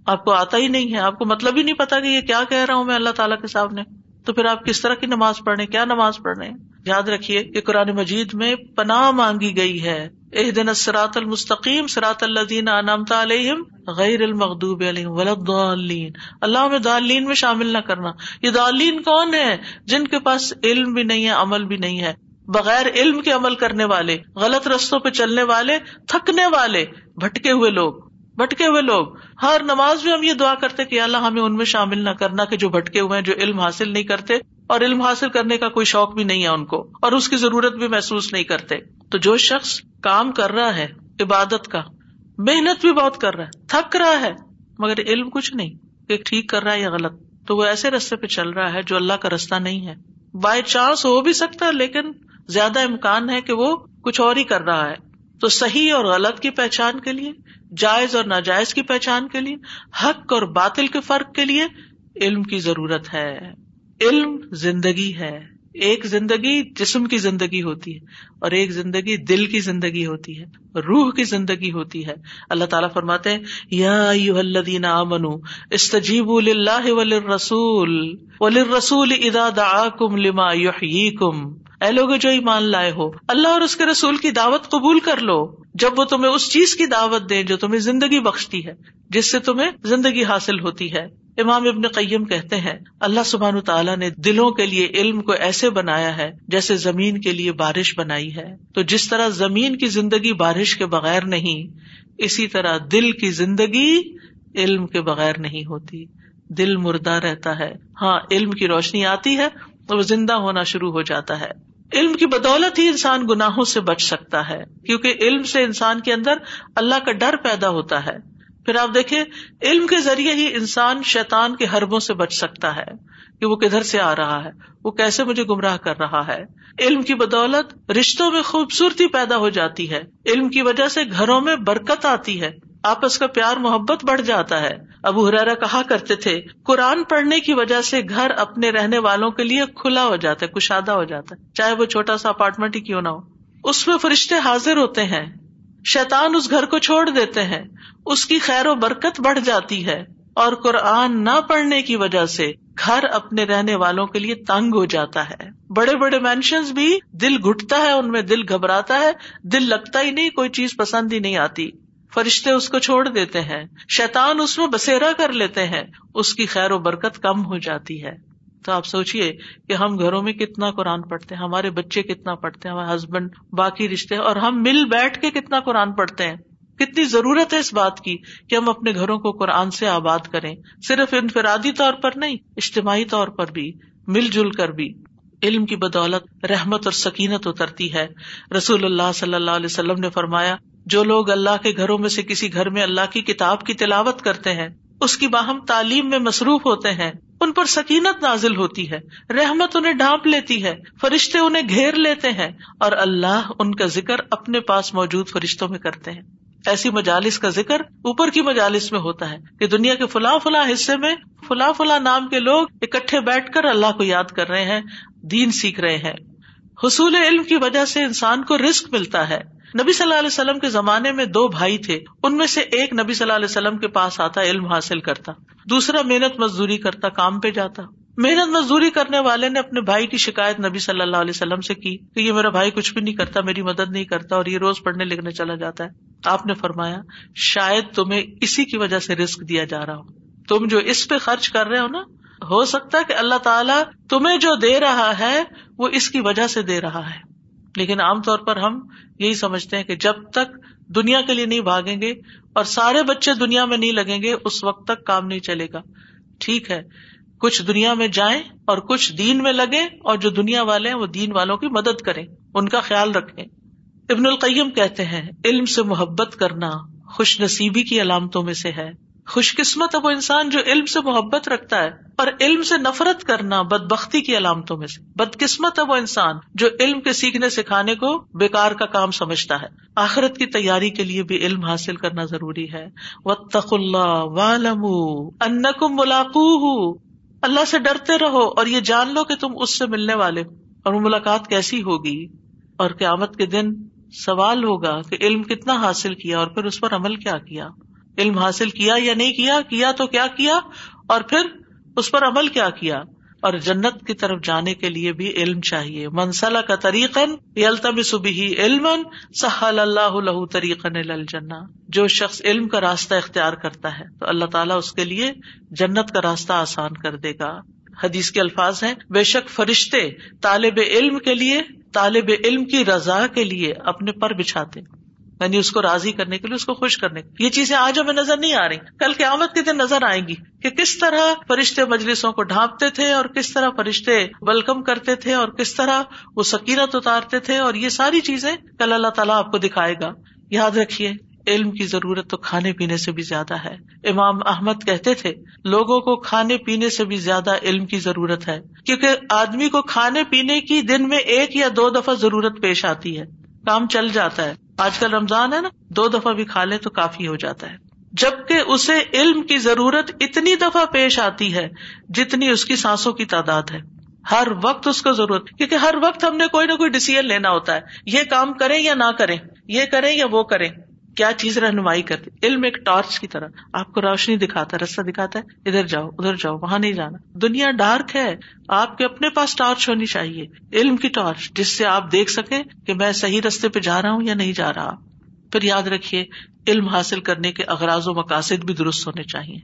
آپ کو آتا ہی نہیں ہے۔ آپ کو مطلب ہی نہیں پتا کہ یہ کیا کہہ رہا ہوں میں اللہ تعالیٰ کے سامنے۔ تو پھر آپ کس طرح کی نماز پڑھنے کیا نماز پڑھنے یاد رکھیے کہ قرآن مجید میں پناہ مانگی گئی ہے۔ اح دن سرات المستقیم سرات اللہ انعامتا علیہم غیر المغدوب علیہم ولدین اللہ میں دالین میں شامل نہ کرنا۔ یہ دالین کون ہے؟ جن کے پاس علم بھی نہیں ہے، عمل بھی نہیں ہے۔ بغیر علم کے عمل کرنے والے، غلط رستوں پہ چلنے والے، تھکنے والے، بھٹکے ہوئے لوگ، بھٹکے ہوئے لوگ۔ ہر نماز میں ہم یہ دعا کرتے کہ اللہ ہمیں ان میں شامل نہ کرنا کہ جو بھٹکے ہوئے ہیں، جو علم حاصل نہیں کرتے، اور علم حاصل کرنے کا کوئی شوق بھی نہیں ہے ان کو، اور اس کی ضرورت بھی محسوس نہیں کرتے۔ تو جو شخص کام کر رہا ہے، عبادت کا، محنت بھی بہت کر رہا ہے، تھک رہا ہے، مگر علم کچھ نہیں، کہ ٹھیک کر رہا ہے یا غلط۔ تو وہ ایسے رستے پہ چل رہا ہے جو اللہ کا رستہ نہیں ہے۔ بائی چانس ہو بھی سکتا ہے، لیکن زیادہ امکان ہے کہ وہ کچھ اور ہی کر رہا ہے۔ تو صحیح اور غلط کی پہچان کے لیے، جائز اور ناجائز کی پہچان کے لیے، حق اور باطل کے فرق کے لیے علم کی ضرورت ہے۔ علم زندگی ہے۔ ایک زندگی جسم کی زندگی ہوتی ہے اور ایک زندگی دل کی زندگی ہوتی ہے، روح کی زندگی ہوتی ہے۔ اللہ تعالیٰ فرماتے یا الذین آمنوا استجیبوا للہ وللرسول وللرسول اذا دعاکم لما یحییکم۔ اے لوگ جو ایمان لائے ہو، اللہ اور اس کے رسول کی دعوت قبول کر لو۔ جب وہ تمہیں اس چیز کی دعوت دے جو تمہیں زندگی بخشتی ہے، جس سے تمہیں زندگی حاصل ہوتی ہے۔ امام ابن قیم کہتے ہیں، اللہ سبحان تعالیٰ نے دلوں کے لیے علم کو ایسے بنایا ہے جیسے زمین کے لیے بارش بنائی ہے۔ تو جس طرح زمین کی زندگی بارش کے بغیر نہیں، اسی طرح دل کی زندگی علم کے بغیر نہیں ہوتی۔ دل مردہ رہتا ہے۔ ہاں علم کی روشنی آتی ہے تو وہ زندہ ہونا شروع ہو جاتا ہے۔ علم کی بدولت ہی انسان گناہوں سے بچ سکتا ہے، کیونکہ علم سے انسان کے اندر اللہ کا ڈر پیدا ہوتا ہے۔ پھر آپ دیکھیں، علم کے ذریعے ہی انسان شیتان کے حربوں سے بچ سکتا ہے کہ وہ کدھر سے آ رہا ہے، وہ کیسے مجھے گمراہ کر رہا ہے۔ علم کی بدولت رشتوں میں خوبصورتی پیدا ہو جاتی ہے۔ علم کی وجہ سے گھروں میں برکت آتی ہے۔ آپس کا پیار محبت بڑھ جاتا ہے۔ ابو ہرارا کہا کرتے تھے، قرآن پڑھنے کی وجہ سے گھر اپنے رہنے والوں کے لیے کھلا ہو جاتا ہے، کشادہ ہو جاتا ہے، چاہے وہ چھوٹا سا اپارٹمنٹ ہی کیوں نہ ہو۔ اس میں فرشتے حاضر ہوتے ہیں۔ شیتان اس گھر کو چھوڑ دیتے ہیں۔ اس کی خیر و برکت بڑھ جاتی ہے۔ اور قرآن نہ پڑھنے کی وجہ سے گھر اپنے رہنے والوں کے لیے تنگ ہو جاتا ہے۔ بڑے بڑے مینشنز بھی دل گٹتا ہے، ان میں دل گھبراتا ہے۔ دل لگتا ہی نہیں، کوئی چیز پسند ہی نہیں آتی۔ فرشتے اس کو چھوڑ دیتے ہیں۔ شیتان اس میں بسیرا کر لیتے ہیں۔ اس کی خیر و برکت کم ہو جاتی ہے۔ تو آپ سوچیے کہ ہم گھروں میں کتنا قرآن پڑھتے ہیں، ہمارے بچے کتنا پڑھتے ہیں، ہمارے ہسبینڈ باقی رشتے، اور ہم مل بیٹھ کے کتنا قرآن پڑھتے ہیں۔ کتنی ضرورت ہے اس بات کی کہ ہم اپنے گھروں کو قرآن سے آباد کریں۔ صرف انفرادی طور پر نہیں، اجتماعی طور پر بھی، مل جل کر بھی۔ علم کی بدولت، رحمت اور سکینت اترتی ہے۔ رسول اللہ صلی اللہ علیہ وسلم نے فرمایا جو لوگ اللہ کے گھروں میں سے کسی گھر میں اللہ کی کتاب کی تلاوت کرتے ہیں، اس کی باہم تعلیم میں مصروف ہوتے ہیں، ان پر سکینت نازل ہوتی ہے، رحمت انہیں ڈھانپ لیتی ہے، فرشتے انہیں گھیر لیتے ہیں اور اللہ ان کا ذکر اپنے پاس موجود فرشتوں میں کرتے ہیں۔ ایسی مجالس کا ذکر اوپر کی مجالس میں ہوتا ہے کہ دنیا کے فلاں فلاں حصے میں فلاں فلاں نام کے لوگ اکٹھے بیٹھ کر اللہ کو یاد کر رہے ہیں، دین سیکھ رہے ہیں۔ حصول علم کی وجہ سے انسان کو رسک ملتا ہے۔ نبی صلی اللہ علیہ وسلم کے زمانے میں دو بھائی تھے۔ ان میں سے ایک نبی صلی اللہ علیہ وسلم کے پاس آتا، علم حاصل کرتا۔ دوسرا محنت مزدوری کرتا، کام پہ جاتا۔ محنت مزدوری کرنے والے نے اپنے بھائی کی شکایت نبی صلی اللہ علیہ وسلم سے کی کہ یہ میرا بھائی کچھ بھی نہیں کرتا، میری مدد نہیں کرتا اور یہ روز پڑھنے لکھنے چلا جاتا ہے۔ آپ نے فرمایا، شاید تمہیں اسی کی وجہ سے رسک دیا جا رہا ہو۔ تم جو اس پہ خرچ کر رہے ہو نا، ہو سکتا ہے کہ اللہ تعالیٰ تمہیں جو دے رہا ہے، وہ اس کی وجہ سے دے رہا ہے۔ لیکن عام طور پر ہم یہی سمجھتے ہیں کہ جب تک دنیا کے لیے نہیں بھاگیں گے اور سارے بچے دنیا میں نہیں لگیں گے، اس وقت تک کام نہیں چلے گا۔ ٹھیک ہے۔ کچھ دنیا میں جائیں اور کچھ دین میں لگے اور جو دنیا والے ہیں وہ دین والوں کی مدد کریں، ان کا خیال رکھیں۔ ابن القیم کہتے ہیں، علم سے محبت کرنا خوش نصیبی کی علامتوں میں سے ہے۔ خوش قسمت ہے وہ انسان جو علم سے محبت رکھتا ہے، اور علم سے نفرت کرنا بد بختی کی علامتوں میں سے۔ بد قسمت ہے وہ انسان جو علم کے سیکھنے سکھانے کو بےکار کا کام سمجھتا ہے۔ آخرت کی تیاری کے لیے بھی علم حاصل کرنا ضروری ہے۔ و تخ اللہ والم ان ملاقو اللہ سے ڈرتے رہو اور یہ جان لو کہ تم اس سے ملنے والے اور وہ ملاقات کیسی ہوگی؟ اور قیامت کے دن سوال ہوگا کہ علم کتنا حاصل کیا اور پھر اس پر عمل کیا کیا۔ علم حاصل کیا یا نہیں کیا؟ کیا تو کیا کیا؟ اور پھر اس پر عمل کیا کیا؟ اور جنت کی طرف جانے کے لیے بھی علم چاہیے۔ منسلح کا طریقن یلتم علم سہل اللہ لہ طریقن الجنا جو شخص علم کا راستہ اختیار کرتا ہے، تو اللہ تعالیٰ اس کے لیے جنت کا راستہ آسان کر دے گا۔ حدیث کے الفاظ ہیں، بے شک فرشتے طالب علم کے لیے، طالب علم کی رضا کے لیے اپنے پر بچھاتے۔ یعنی اس کو راضی کرنے کے لیے، اس کو خوش کرنے کے یہ چیزیں آج ہمیں نظر نہیں آ رہی۔ کل قیامت کے دن نظر آئیں گی کہ کس طرح فرشتے مجلسوں کو ڈھانپتے تھے اور کس طرح فرشتے ویلکم کرتے تھے اور کس طرح وہ سکینت اتارتے تھے اور یہ ساری چیزیں کل اللہ تعالیٰ آپ کو دکھائے گا۔ یاد رکھیے، علم کی ضرورت تو کھانے پینے سے بھی زیادہ ہے۔ امام احمد کہتے تھے، لوگوں کو کھانے پینے سے بھی زیادہ علم کی ضرورت ہے۔ کیونکہ آدمی کو کھانے پینے کی دن میں ایک یا دو دفعہ ضرورت پیش آتی ہے۔ کام چل جاتا ہے۔ آج کل رمضان ہے نا، دو دفعہ بھی کھا لے تو کافی ہو جاتا ہے۔ جبکہ اسے علم کی ضرورت اتنی دفعہ پیش آتی ہے جتنی اس کی سانسوں کی تعداد ہے۔ ہر وقت اس کو ضرورت، کیونکہ ہر وقت ہم نے کوئی نہ کوئی ڈسیزن لینا ہوتا ہے۔ یہ کام کریں یا نہ کریں، یہ کریں یا وہ کریں۔ کیا چیز رہنمائی کرتی؟ علم ایک ٹارچ کی طرح، آپ کو روشنی دکھاتا ہے، رستہ دکھاتا ہے، ادھر جاؤ ادھر جاؤ، وہاں نہیں جانا۔ دنیا ڈارک ہے، آپ کے اپنے پاس ٹارچ ہونی چاہیے، علم کی ٹارچ، جس سے آپ دیکھ سکیں کہ میں صحیح رستے پہ جا رہا ہوں یا نہیں جا رہا۔ پھر یاد رکھیے، علم حاصل کرنے کے اغراض و مقاصد بھی درست ہونے چاہیے۔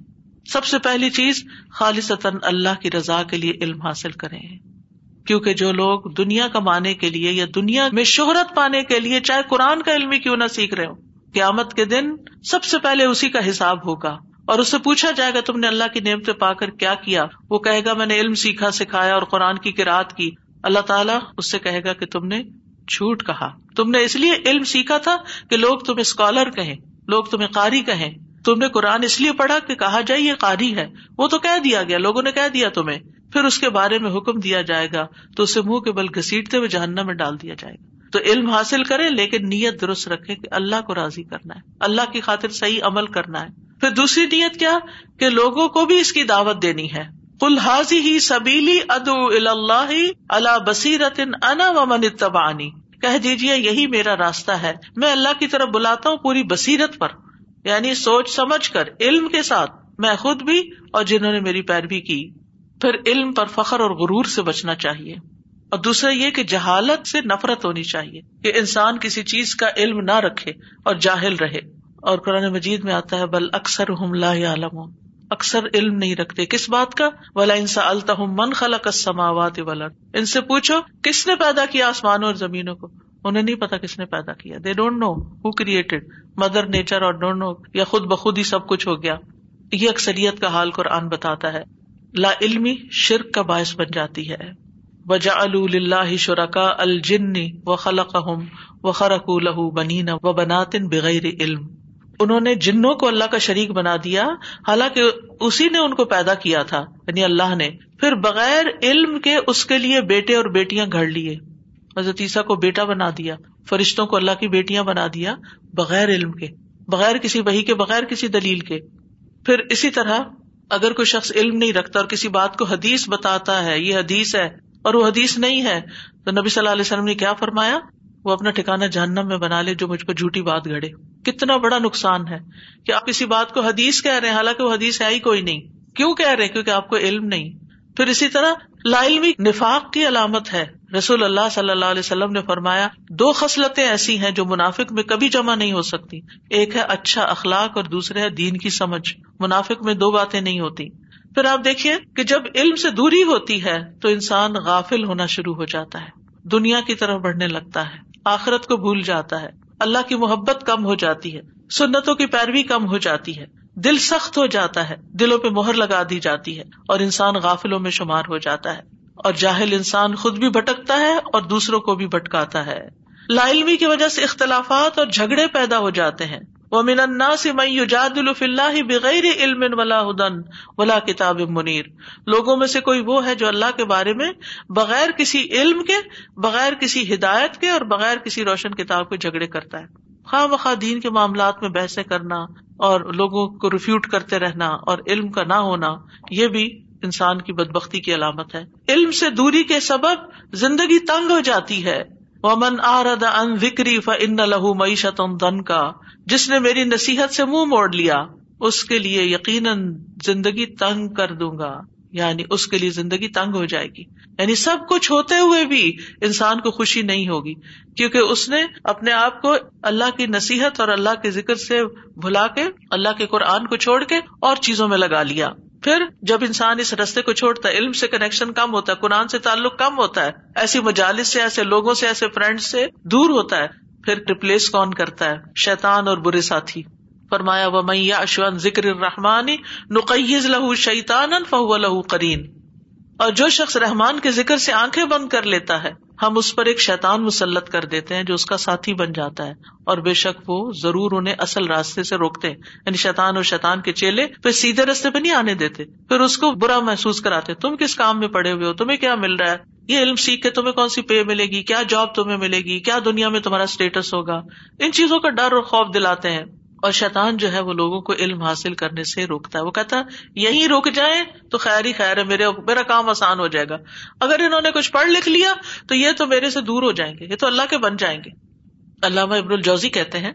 سب سے پہلی چیز خالص اللہ کی رضا کے لیے علم حاصل کریں۔ کیونکہ جو لوگ دنیا کمانے کے لیے یا دنیا میں شہرت پانے کے لیے، چاہے قرآن کا علم ہی کیوں نہ سیکھ رہے ہو قیامت کے دن سب سے پہلے اسی کا حساب ہوگا اور اس سے پوچھا جائے گا تم نے اللہ کی نعمت پا کر کیا کیا؟ وہ کہے گا، میں نے علم سیکھا، سکھایا اور قرآن کی کراط کی۔ اللہ تعالیٰ اس سے کہے گا کہ تم نے جھوٹ کہا۔ تم نے اس لیے علم سیکھا تھا کہ لوگ تمہیں اسکالر کہیں، لوگ تمہیں قاری کہیں۔ تم نے قرآن اس لیے پڑھا کہ کہا جائے، یہ قاری ہے۔ وہ تو کہہ دیا گیا، لوگوں نے کہہ دیا تمہیں۔ پھر اس کے بارے میں حکم دیا جائے گا تو اسے منہ کے بل گھسیٹتے ہوئے جہنم میں ڈال دیا جائے گا۔ تو علم حاصل کرے لیکن نیت درست رکھے کہ اللہ کو راضی کرنا ہے، اللہ کی خاطر صحیح عمل کرنا ہے۔ پھر دوسری نیت کیا؟ کہ لوگوں کو بھی اس کی دعوت دینی ہے۔ کل حاضی ہی سبیلی ادو اللہ اللہ بصیرت انا و من اتبانی کہہ دیجیے یہی میرا راستہ ہے۔ میں اللہ کی طرف بلاتا ہوں پوری بصیرت پر۔ یعنی سوچ سمجھ کر، علم کے ساتھ میں خود بھی اور جنہوں نے میری پیروی کی۔ پھر علم پر فخر اور غرور سے بچنا چاہیے۔ اور دوسرا یہ کہ جہالت سے نفرت ہونی چاہیے کہ انسان کسی چیز کا علم نہ رکھے اور جاہل رہے۔ اور قرآن مجید میں آتا ہے، بل اکثر عالم اکثر علم نہیں رکھتے۔ کس بات کا؟ ولا انسا التاح من خلا کسماوات ولر ان سے پوچھو، کس نے پیدا کیا آسمانوں اور زمینوں کو؟ انہیں نہیں پتا کس نے پیدا کیا۔ They don't know who created mother nature اور ڈونٹ نو یا خود بخود ہی سب کچھ ہو گیا۔ یہ اکثریت کا حال قرآن بتاتا ہے۔ لا علمی شرک کا باعث بن جاتی ہے۔ وجا اللہ شرکا الجن و خلق و خرق لہو بنی و بناتن بغیر علم۔ انہوں نے جنوں کو اللہ کا شریک بنا دیا، حالانکہ اسی نے ان کو پیدا کیا تھا یعنی اللہ نے۔ پھر بغیر علم کے اس کے لیے بیٹے اور بیٹیاں گھڑ لیے۔ حضرت عیسیٰ کو بیٹا بنا دیا، فرشتوں کو اللہ کی بیٹیاں بنا دیا بغیر علم کے، بغیر کسی وہی کے، بغیر کسی دلیل کے۔ پھر اسی طرح اگر کوئی شخص علم نہیں رکھتا اور کسی بات کو حدیث بتاتا ہے، یہ حدیث ہے اور وہ حدیث نہیں ہے۔ تو نبی صلی اللہ علیہ وسلم نے کیا فرمایا؟ وہ اپنا ٹھکانا جہنم میں بنا لے، جو مجھ پر جھوٹی بات گھڑے۔ کتنا بڑا نقصان ہے کہ آپ کسی بات کو حدیث کہہ رہے ہیں، حالانکہ وہ حدیث ہے ہی کوئی نہیں۔ کیوں کہہ رہے؟ کیونکہ آپ کو علم نہیں۔ پھر اسی طرح لا علمی نفاق کی علامت ہے۔ رسول اللہ صلی اللہ علیہ وسلم نے فرمایا، دو خصلتیں ایسی ہیں جو منافق میں کبھی جمع نہیں ہو سکتی۔ ایک ہے اچھا اخلاق اور دوسرے ہے دین کی سمجھ۔ منافق میں دو باتیں نہیں ہوتی۔ پھر آپ دیکھیے کہ جب علم سے دوری ہوتی ہے تو انسان غافل ہونا شروع ہو جاتا ہے۔ دنیا کی طرف بڑھنے لگتا ہے۔ آخرت کو بھول جاتا ہے۔ اللہ کی محبت کم ہو جاتی ہے۔ سنتوں کی پیروی کم ہو جاتی ہے۔ دل سخت ہو جاتا ہے۔ دلوں پہ مہر لگا دی جاتی ہے اور انسان غافلوں میں شمار ہو جاتا ہے۔ اور جاہل انسان خود بھی بھٹکتا ہے اور دوسروں کو بھی بھٹکاتا ہے۔ لا علمی کی وجہ سے اختلافات اور جھگڑے پیدا ہو جاتے ہیں۔ وہ من سے اللہ بغیر علم ولا ہدن ولا کتاب منیر۔ لوگوں میں سے کوئی وہ ہے جو اللہ کے بارے میں بغیر کسی علم کے، بغیر کسی ہدایت کے اور بغیر کسی روشن کتاب کے جھگڑے کرتا ہے۔ خواہ بخواہ دین کے معاملات میں بحثیں کرنا اور لوگوں کو ریفیوٹ کرتے رہنا اور علم کا نہ ہونا، یہ بھی انسان کی بد بختی کی علامت ہے۔ علم سے دوری کے سبب زندگی تنگ ہو جاتی ہے۔ ومن آرد ان وکری فن لہو معیشت دن کا جس نے میری نصیحت سے منہ موڑ لیا، اس کے لیے یقیناً زندگی تنگ کر دوں گا۔ یعنی اس کے لیے زندگی تنگ ہو جائے گی۔ یعنی سب کچھ ہوتے ہوئے بھی انسان کو خوشی نہیں ہوگی۔ کیونکہ اس نے اپنے آپ کو اللہ کی نصیحت اور اللہ کے ذکر سے بھلا کے، اللہ کے قرآن کو چھوڑ کے اور چیزوں میں لگا لیا۔ پھر جب انسان اس رستے کو چھوڑتا ہے، علم سے کنیکشن کم ہوتا ہے، قرآن سے تعلق کم ہوتا ہے، ایسی مجالس سے، ایسے لوگوں سے، ایسے فرینڈ سے دور ہوتا ہے پھر ریپلیس کون کرتا ہے؟ شیتان اور برے ساتھی۔ فرمایا و میاں اشوان ذکر رحمانی نقیز لہو شیتان فہو لہو کرین اور جو شخص رحمان کے ذکر سے آنکھیں بند کر لیتا ہے، ہم اس پر ایک شیتان مسلط کر دیتے ہیں جو اس کا ساتھی بن جاتا ہے۔ اور بے شک وہ ضرور انہیں اصل راستے سے روکتے ہیں۔ یعنی شیتان اور شیتان کے چیلے پھر سیدھے رستے پہ نہیں آنے دیتے۔ پھر اس کو برا محسوس کراتے تم کس کام میں پڑے ہوئے ہو؟ تمہیں کیا مل رہا ہے؟ یہ علم سیکھ کے تمہیں کون سی پے ملے گی؟ کیا جاب تمہیں ملے گی؟ کیا دنیا میں تمہارا اسٹیٹس ہوگا؟ ان چیزوں کا ڈر اور خوف دلاتے ہیں۔ اور شیطان جو ہے وہ لوگوں کو علم حاصل کرنے سے روکتا ہے۔ وہ کہتا ہے یہی رک جائیں تو خیر ہی خیر ہے، میرے میرا کام آسان ہو جائے گا۔ اگر انہوں نے کچھ پڑھ لکھ لیا تو یہ تو میرے سے دور ہو جائیں گے، یہ تو اللہ کے بن جائیں گے۔ علامہ ابن الجوزی کہتے ہیں،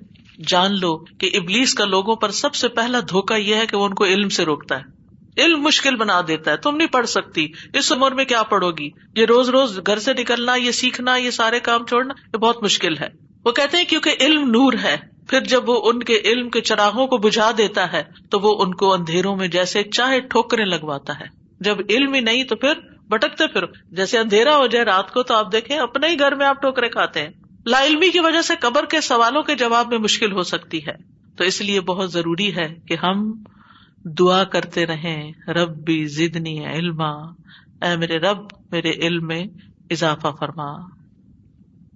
جان لو کہ ابلیس کا لوگوں پر سب سے پہلا دھوکا یہ ہے کہ وہ ان کو علم سے روکتا ہے۔ علم مشکل بنا دیتا ہے، تم نہیں پڑھ سکتی۔ اس عمر میں کیا پڑھو گی؟ یہ روز روز گھر سے نکلنا، یہ سیکھنا، یہ سارے کام چھوڑنا، یہ بہت مشکل ہے۔ وہ کہتے ہیں کیونکہ علم نور ہے، پھر جب وہ ان کے علم کے چراغوں کو بجھا دیتا ہے، تو وہ ان کو اندھیروں میں جیسے چاہے ٹھوکرے لگواتا ہے۔ جب علم ہی نہیں تو پھر بٹکتے پھر جیسے اندھیرا ہو جائے رات کو تو آپ دیکھیں، اپنے ہی گھر میں آپ ٹھوکرے کھاتے ہیں۔ لا علمی کی وجہ سے قبر کے سوالوں کے جواب میں مشکل ہو سکتی ہے۔ تو اس لیے بہت ضروری ہے کہ ہم دعا کرتے رہیں رب بھی زدنی علما، اے میرے رب، میرے علم میں اضافہ فرما۔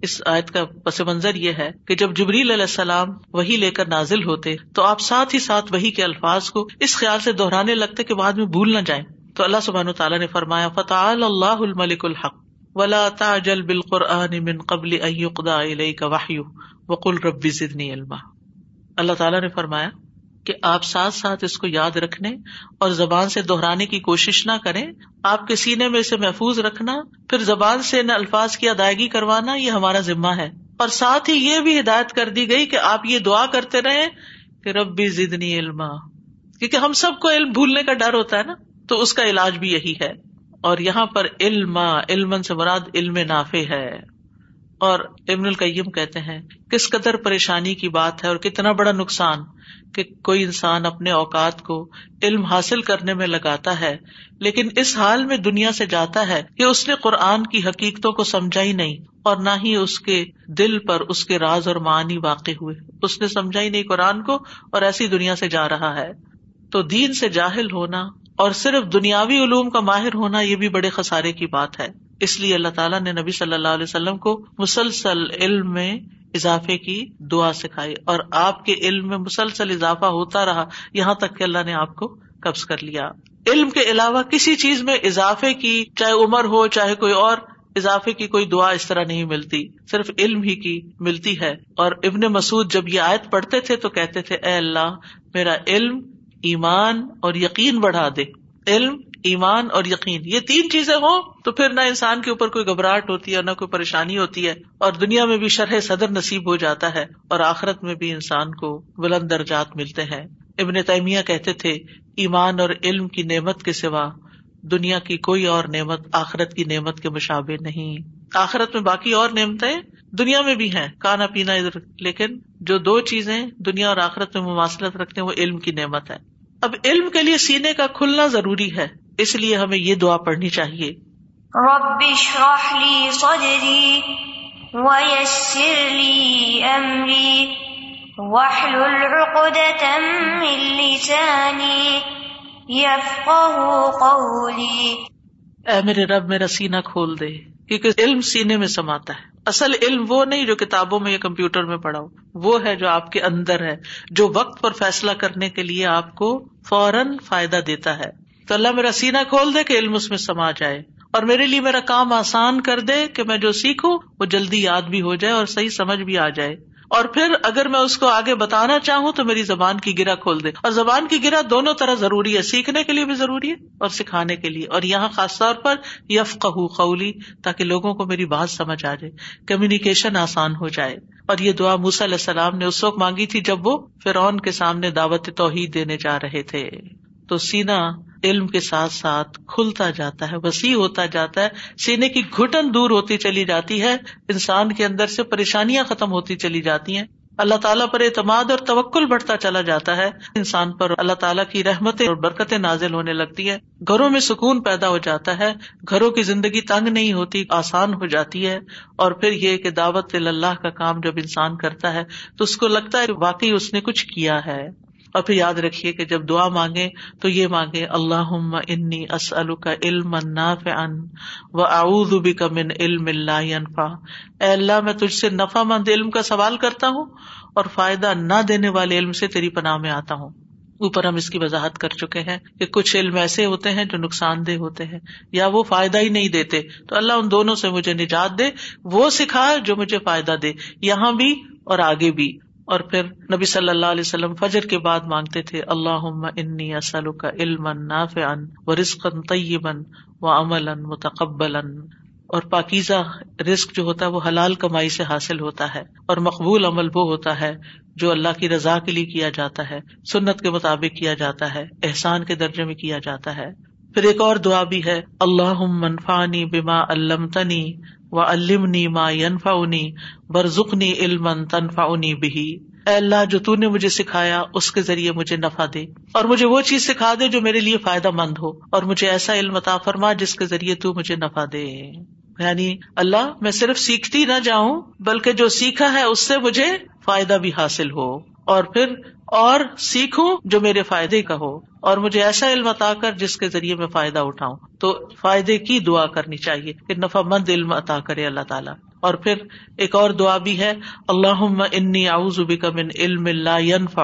اس آیت کا پس منظر یہ ہے کہ جب جبریل علیہ السلام وہی لے کر نازل ہوتے، تو آپ ساتھ ہی ساتھ وہی کے الفاظ کو اس خیال سے دہرانے لگتے کہ بعد میں بھول نہ جائیں۔ تو اللہ سبحان تعالیٰ نے فرمایا فتح اللہ الملک الحق، ولا تاجل بالقرآن من قبل ان يقضى اليك وحيه وقل رب زدني علما۔ اللہ تعالیٰ نے فرمایا کہ آپ ساتھ ساتھ اس کو یاد رکھنے اور زبان سے دہرانے کی کوشش نہ کریں۔ آپ کے سینے میں اسے محفوظ رکھنا، پھر زبان سے ان الفاظ کی ادائیگی کروانا، یہ ہمارا ذمہ ہے۔ اور ساتھ ہی یہ بھی ہدایت کر دی گئی کہ آپ یہ دعا کرتے رہے کہ رب بھی زدنی علما۔ کیونکہ ہم سب کو علم بھولنے کا ڈر ہوتا ہے نا، تو اس کا علاج بھی یہی ہے۔ اور یہاں پر علم علم سے مراد علم نافع ہے۔ اور ابن القیم کہتے ہیں، کس قدر پریشانی کی بات ہے اور کتنا بڑا نقصان کہ کوئی انسان اپنے اوقات کو علم حاصل کرنے میں لگاتا ہے، لیکن اس حال میں دنیا سے جاتا ہے کہ اس نے قرآن کی حقیقتوں کو سمجھا ہی نہیں اور نہ ہی اس کے دل پر اس کے راز اور معنی واقع ہوئے۔ اس نے سمجھا ہی نہیں قرآن کو اور ایسی دنیا سے جا رہا ہے۔ تو دین سے جاہل ہونا اور صرف دنیاوی علوم کا ماہر ہونا یہ بھی بڑے خسارے کی بات ہے۔ اس لیے اللہ تعالیٰ نے نبی صلی اللہ علیہ وسلم کو مسلسل علم میں اضافے کی دعا سکھائی اور آپ کے علم میں مسلسل اضافہ ہوتا رہا یہاں تک کہ اللہ نے آپ کو قبض کر لیا۔ علم کے علاوہ کسی چیز میں اضافے کی چاہے عمر ہو، چاہے کوئی اور اضافے کی کوئی دعا اس طرح نہیں ملتی، صرف علم ہی کی ملتی ہے۔ اور ابن مسعد جب یہ آیت پڑھتے تھے تو کہتے تھے، اے اللہ، میرا علم ایمان اور یقین بڑھا دے۔ علم ایمان اور یقین، یہ تین چیزیں ہوں تو پھر نہ انسان کے اوپر کوئی گھبراہٹ ہوتی ہے نہ کوئی پریشانی ہوتی ہے اور دنیا میں بھی شرح صدر نصیب ہو جاتا ہے اور آخرت میں بھی انسان کو بلند درجات ملتے ہیں۔ ابن تیمیہ کہتے تھے، ایمان اور علم کی نعمت کے سوا دنیا کی کوئی اور نعمت آخرت کی نعمت کے مشابے نہیں۔ آخرت میں باقی اور نعمتیں دنیا میں بھی ہیں، کھانا پینا ادھر، لیکن جو دو چیزیں دنیا اور آخرت میں مماثلت رکھتے ہیں، وہ علم کی نعمت ہے۔ اب علم کے لیے سینے کا کھلنا ضروری ہے۔ اس لیے ہمیں یہ دعا پڑھنی چاہیے۔ رب اشرح لي صدري ويسر لي أمري واحلل عقدة من لساني يفقه قولي۔ اے میرے رب میرا سینہ کھول دے کیونکہ علم سینے میں سماتا ہے۔ اصل علم وہ نہیں جو کتابوں میں یا کمپیوٹر میں پڑھا ہو وہ ہے جو آپ کے اندر ہے جو وقت پر فیصلہ کرنے کے لیے آپ کو فوراً فائدہ دیتا ہے۔ تو اللہ میرا سینہ کھول دے کہ علم اس میں سما جائے اور میرے لیے میرا کام آسان کر دے کہ میں جو سیکھوں وہ جلدی یاد بھی ہو جائے اور صحیح سمجھ بھی آ جائے اور پھر اگر میں اس کو آگے بتانا چاہوں تو میری زبان کی گرا کھول دے اور زبان کی گرا دونوں طرح ضروری ہے، سیکھنے کے لیے بھی ضروری ہے اور سکھانے کے لیے اور یہاں خاص طور پر یف قولی تاکہ لوگوں کو میری بات سمجھ آ جائے، کمیونیکیشن آسان ہو جائے اور یہ دعا موسی علیہ السلام نے اس وقت مانگی تھی جب وہ فرعون کے سامنے دعوت توحید دینے جا رہے تھے۔ تو سینا علم کے ساتھ ساتھ کھلتا جاتا ہے، وسیع ہوتا جاتا ہے۔ سینے کی گھٹن دور ہوتی چلی جاتی ہے، انسان کے اندر سے پریشانیاں ختم ہوتی چلی جاتی ہیں۔ اللہ تعالیٰ پر اعتماد اور توکل بڑھتا چلا جاتا ہے۔ انسان پر اللہ تعالیٰ کی رحمتیں اور برکتیں نازل ہونے لگتی ہے گھروں میں سکون پیدا ہو جاتا ہے۔ گھروں کی زندگی تنگ نہیں ہوتی، آسان ہو جاتی ہے۔ اور پھر یہ کہ دعوت اللہ کا کام جب انسان کرتا ہے، تو اس کو لگتا ہے واقعی اس نے کچھ کیا ہے۔ اور پھر یاد رکھیے کہ جب دعا مانگے تو یہ مانگے اللہ انی اسل کا علم ان و اعوذ کا من علم اللہ انفا اے اللہ، میں تجھ سے نفا مند علم کا سوال کرتا ہوں اور فائدہ نہ دینے والے علم سے تیری پناہ میں آتا ہوں۔ اوپر ہم اس کی وضاحت کر چکے ہیں کہ کچھ علم ایسے ہوتے ہیں جو نقصان دہ ہوتے ہیں یا وہ فائدہ ہی نہیں دیتے۔ تو اللہ ان دونوں سے مجھے نجات دے، وہ سکھا جو مجھے فائدہ دے، یہاں بھی اور آگے بھی۔ اور پھر نبی صلی اللہ علیہ وسلم فجر کے بعد مانگتے تھے اللہ انی اسلو کا علم ناف ان و رسق طیبن و عمل ان متقبل اور پاکیزہ رسک جو ہوتا ہے وہ حلال کمائی سے حاصل ہوتا ہے اور مقبول عمل وہ ہوتا ہے جو اللہ کی رضا کے لیے کیا جاتا ہے، سنت کے مطابق کیا جاتا ہے، احسان کے درجے میں کیا جاتا ہے۔ پھر ایک اور دعا بھی ہے اللہ منفانی بما علم تنی و علم نی ما ینفا انی برزنی علم تنفا انی بھی اے اللہ، جو تو نے مجھے سکھایا، اس کے ذریعے مجھے نفع دے۔ اور مجھے وہ چیز سکھا دے جو میرے لیے فائدہ مند ہو۔ اور مجھے ایسا علم عطا فرما جس کے ذریعے تو مجھے نفع دے۔ یعنی اللہ، میں صرف سیکھتی نہ جاؤں، بلکہ جو سیکھا ہے، اس سے مجھے فائدہ بھی حاصل ہو۔ اور پھر اور سیکھوں جو میرے فائدے کا ہو اور مجھے ایسا علم عطا کر جس کے ذریعے میں فائدہ اٹھاؤں۔ تو فائدے کی دعا کرنی چاہیے۔ کہ نفع مند علم عطا کرے اللہ تعالیٰ۔ اور پھر ایک اور دعا بھی ہے اللہ انی کا من علم اللہ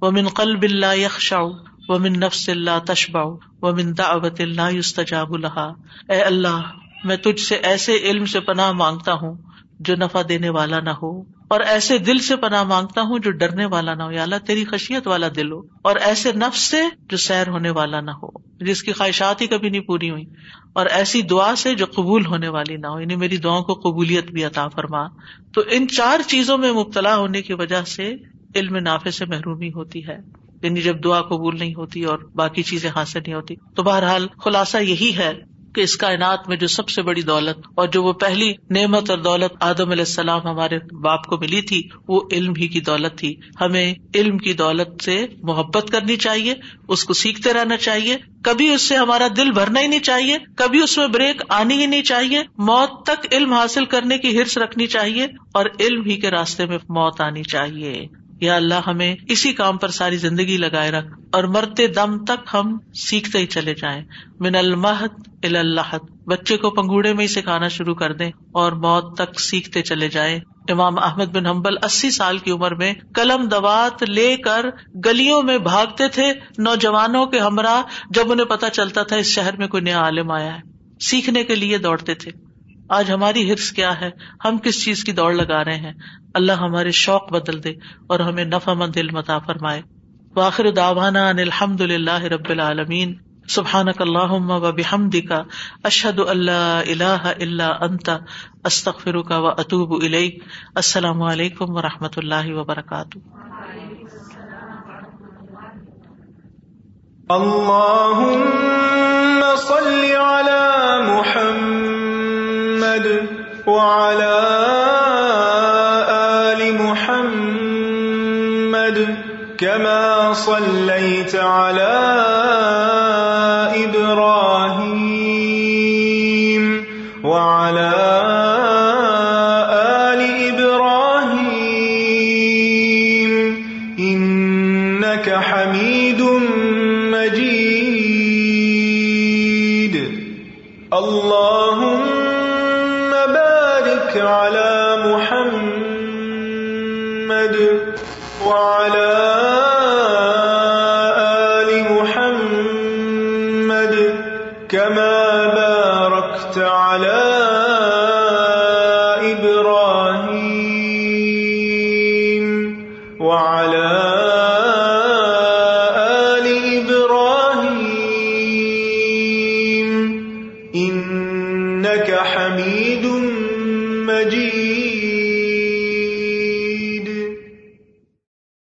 و من قلب اللہ یکشا و من نفس اللہ تشبا و من دعوت اللہ یستجاب اللہ اے اللہ، میں تجھ سے ایسے علم سے پناہ مانگتا ہوں جو نفع دینے والا نہ ہو اور ایسے دل سے پناہ مانگتا ہوں جو ڈرنے والا نہ ہو، یا اللہ تیری خشیت والا دل ہو، اور ایسے نفس سے جو سیر ہونے والا نہ ہو، جس کی خواہشات ہی کبھی نہیں پوری ہوئی اور ایسی دعا سے جو قبول ہونے والی نہ ہو یعنی میری دعاؤں کو قبولیت بھی عطا فرما۔ تو ان چار چیزوں میں مبتلا ہونے کی وجہ سے علم نافع سے محرومی ہوتی ہے۔ یعنی جب دعا قبول نہیں ہوتی اور باقی چیزیں حاصل نہیں ہوتی، تو بہرحال خلاصہ یہی ہے کہ اس کائنات میں جو سب سے بڑی دولت اور جو وہ پہلی نعمت اور دولت آدم علیہ السلام ہمارے باپ کو ملی تھی، وہ علم ہی کی دولت تھی۔ ہمیں علم کی دولت سے محبت کرنی چاہیے، اس کو سیکھتے رہنا چاہیے۔ کبھی اس سے ہمارا دل بھرنا ہی نہیں چاہیے، کبھی اس میں بریک آنی ہی نہیں چاہیے۔ موت تک علم حاصل کرنے کی ہرس رکھنی چاہیے اور علم ہی کے راستے میں موت آنی چاہیے۔ یا اللہ ہمیں اسی کام پر ساری زندگی لگائے رکھ اور مرتے دم تک ہم سیکھتے ہی چلے جائیں۔ من المحد اللہ بچے کو پنگوڑے میں ہی سکھانا شروع کر دیں اور موت تک سیکھتے چلے جائیں۔ امام احمد بن حنبل اسی سال کی عمر میں قلم دوات لے کر گلیوں میں بھاگتے تھے۔ نوجوانوں کے ہمراہ جب انہیں پتا چلتا تھا اس شہر میں کوئی نیا عالم آیا ہے۔ سیکھنے کے لیے دوڑتے تھے۔ آج ہماری ہرس کیا ہے؟ ہم کس چیز کی دوڑ لگا رہے ہیں؟ اللہ ہمارے شوق بدل دے اور ہمیں نفع مند علم عطا فرمائے۔ واخر دعوانا ان الحمد للہ رب العالمین۔ سبحانک اللہم و بحمدک۔ اشہد اللہ الہ الا انت۔ استغفرک و اتوب الیک۔ السلام علیکم و رحمۃ اللہ وبرکاتہ۔ اللهم صل على محمد محمد وعلى آل محمد كما صليت على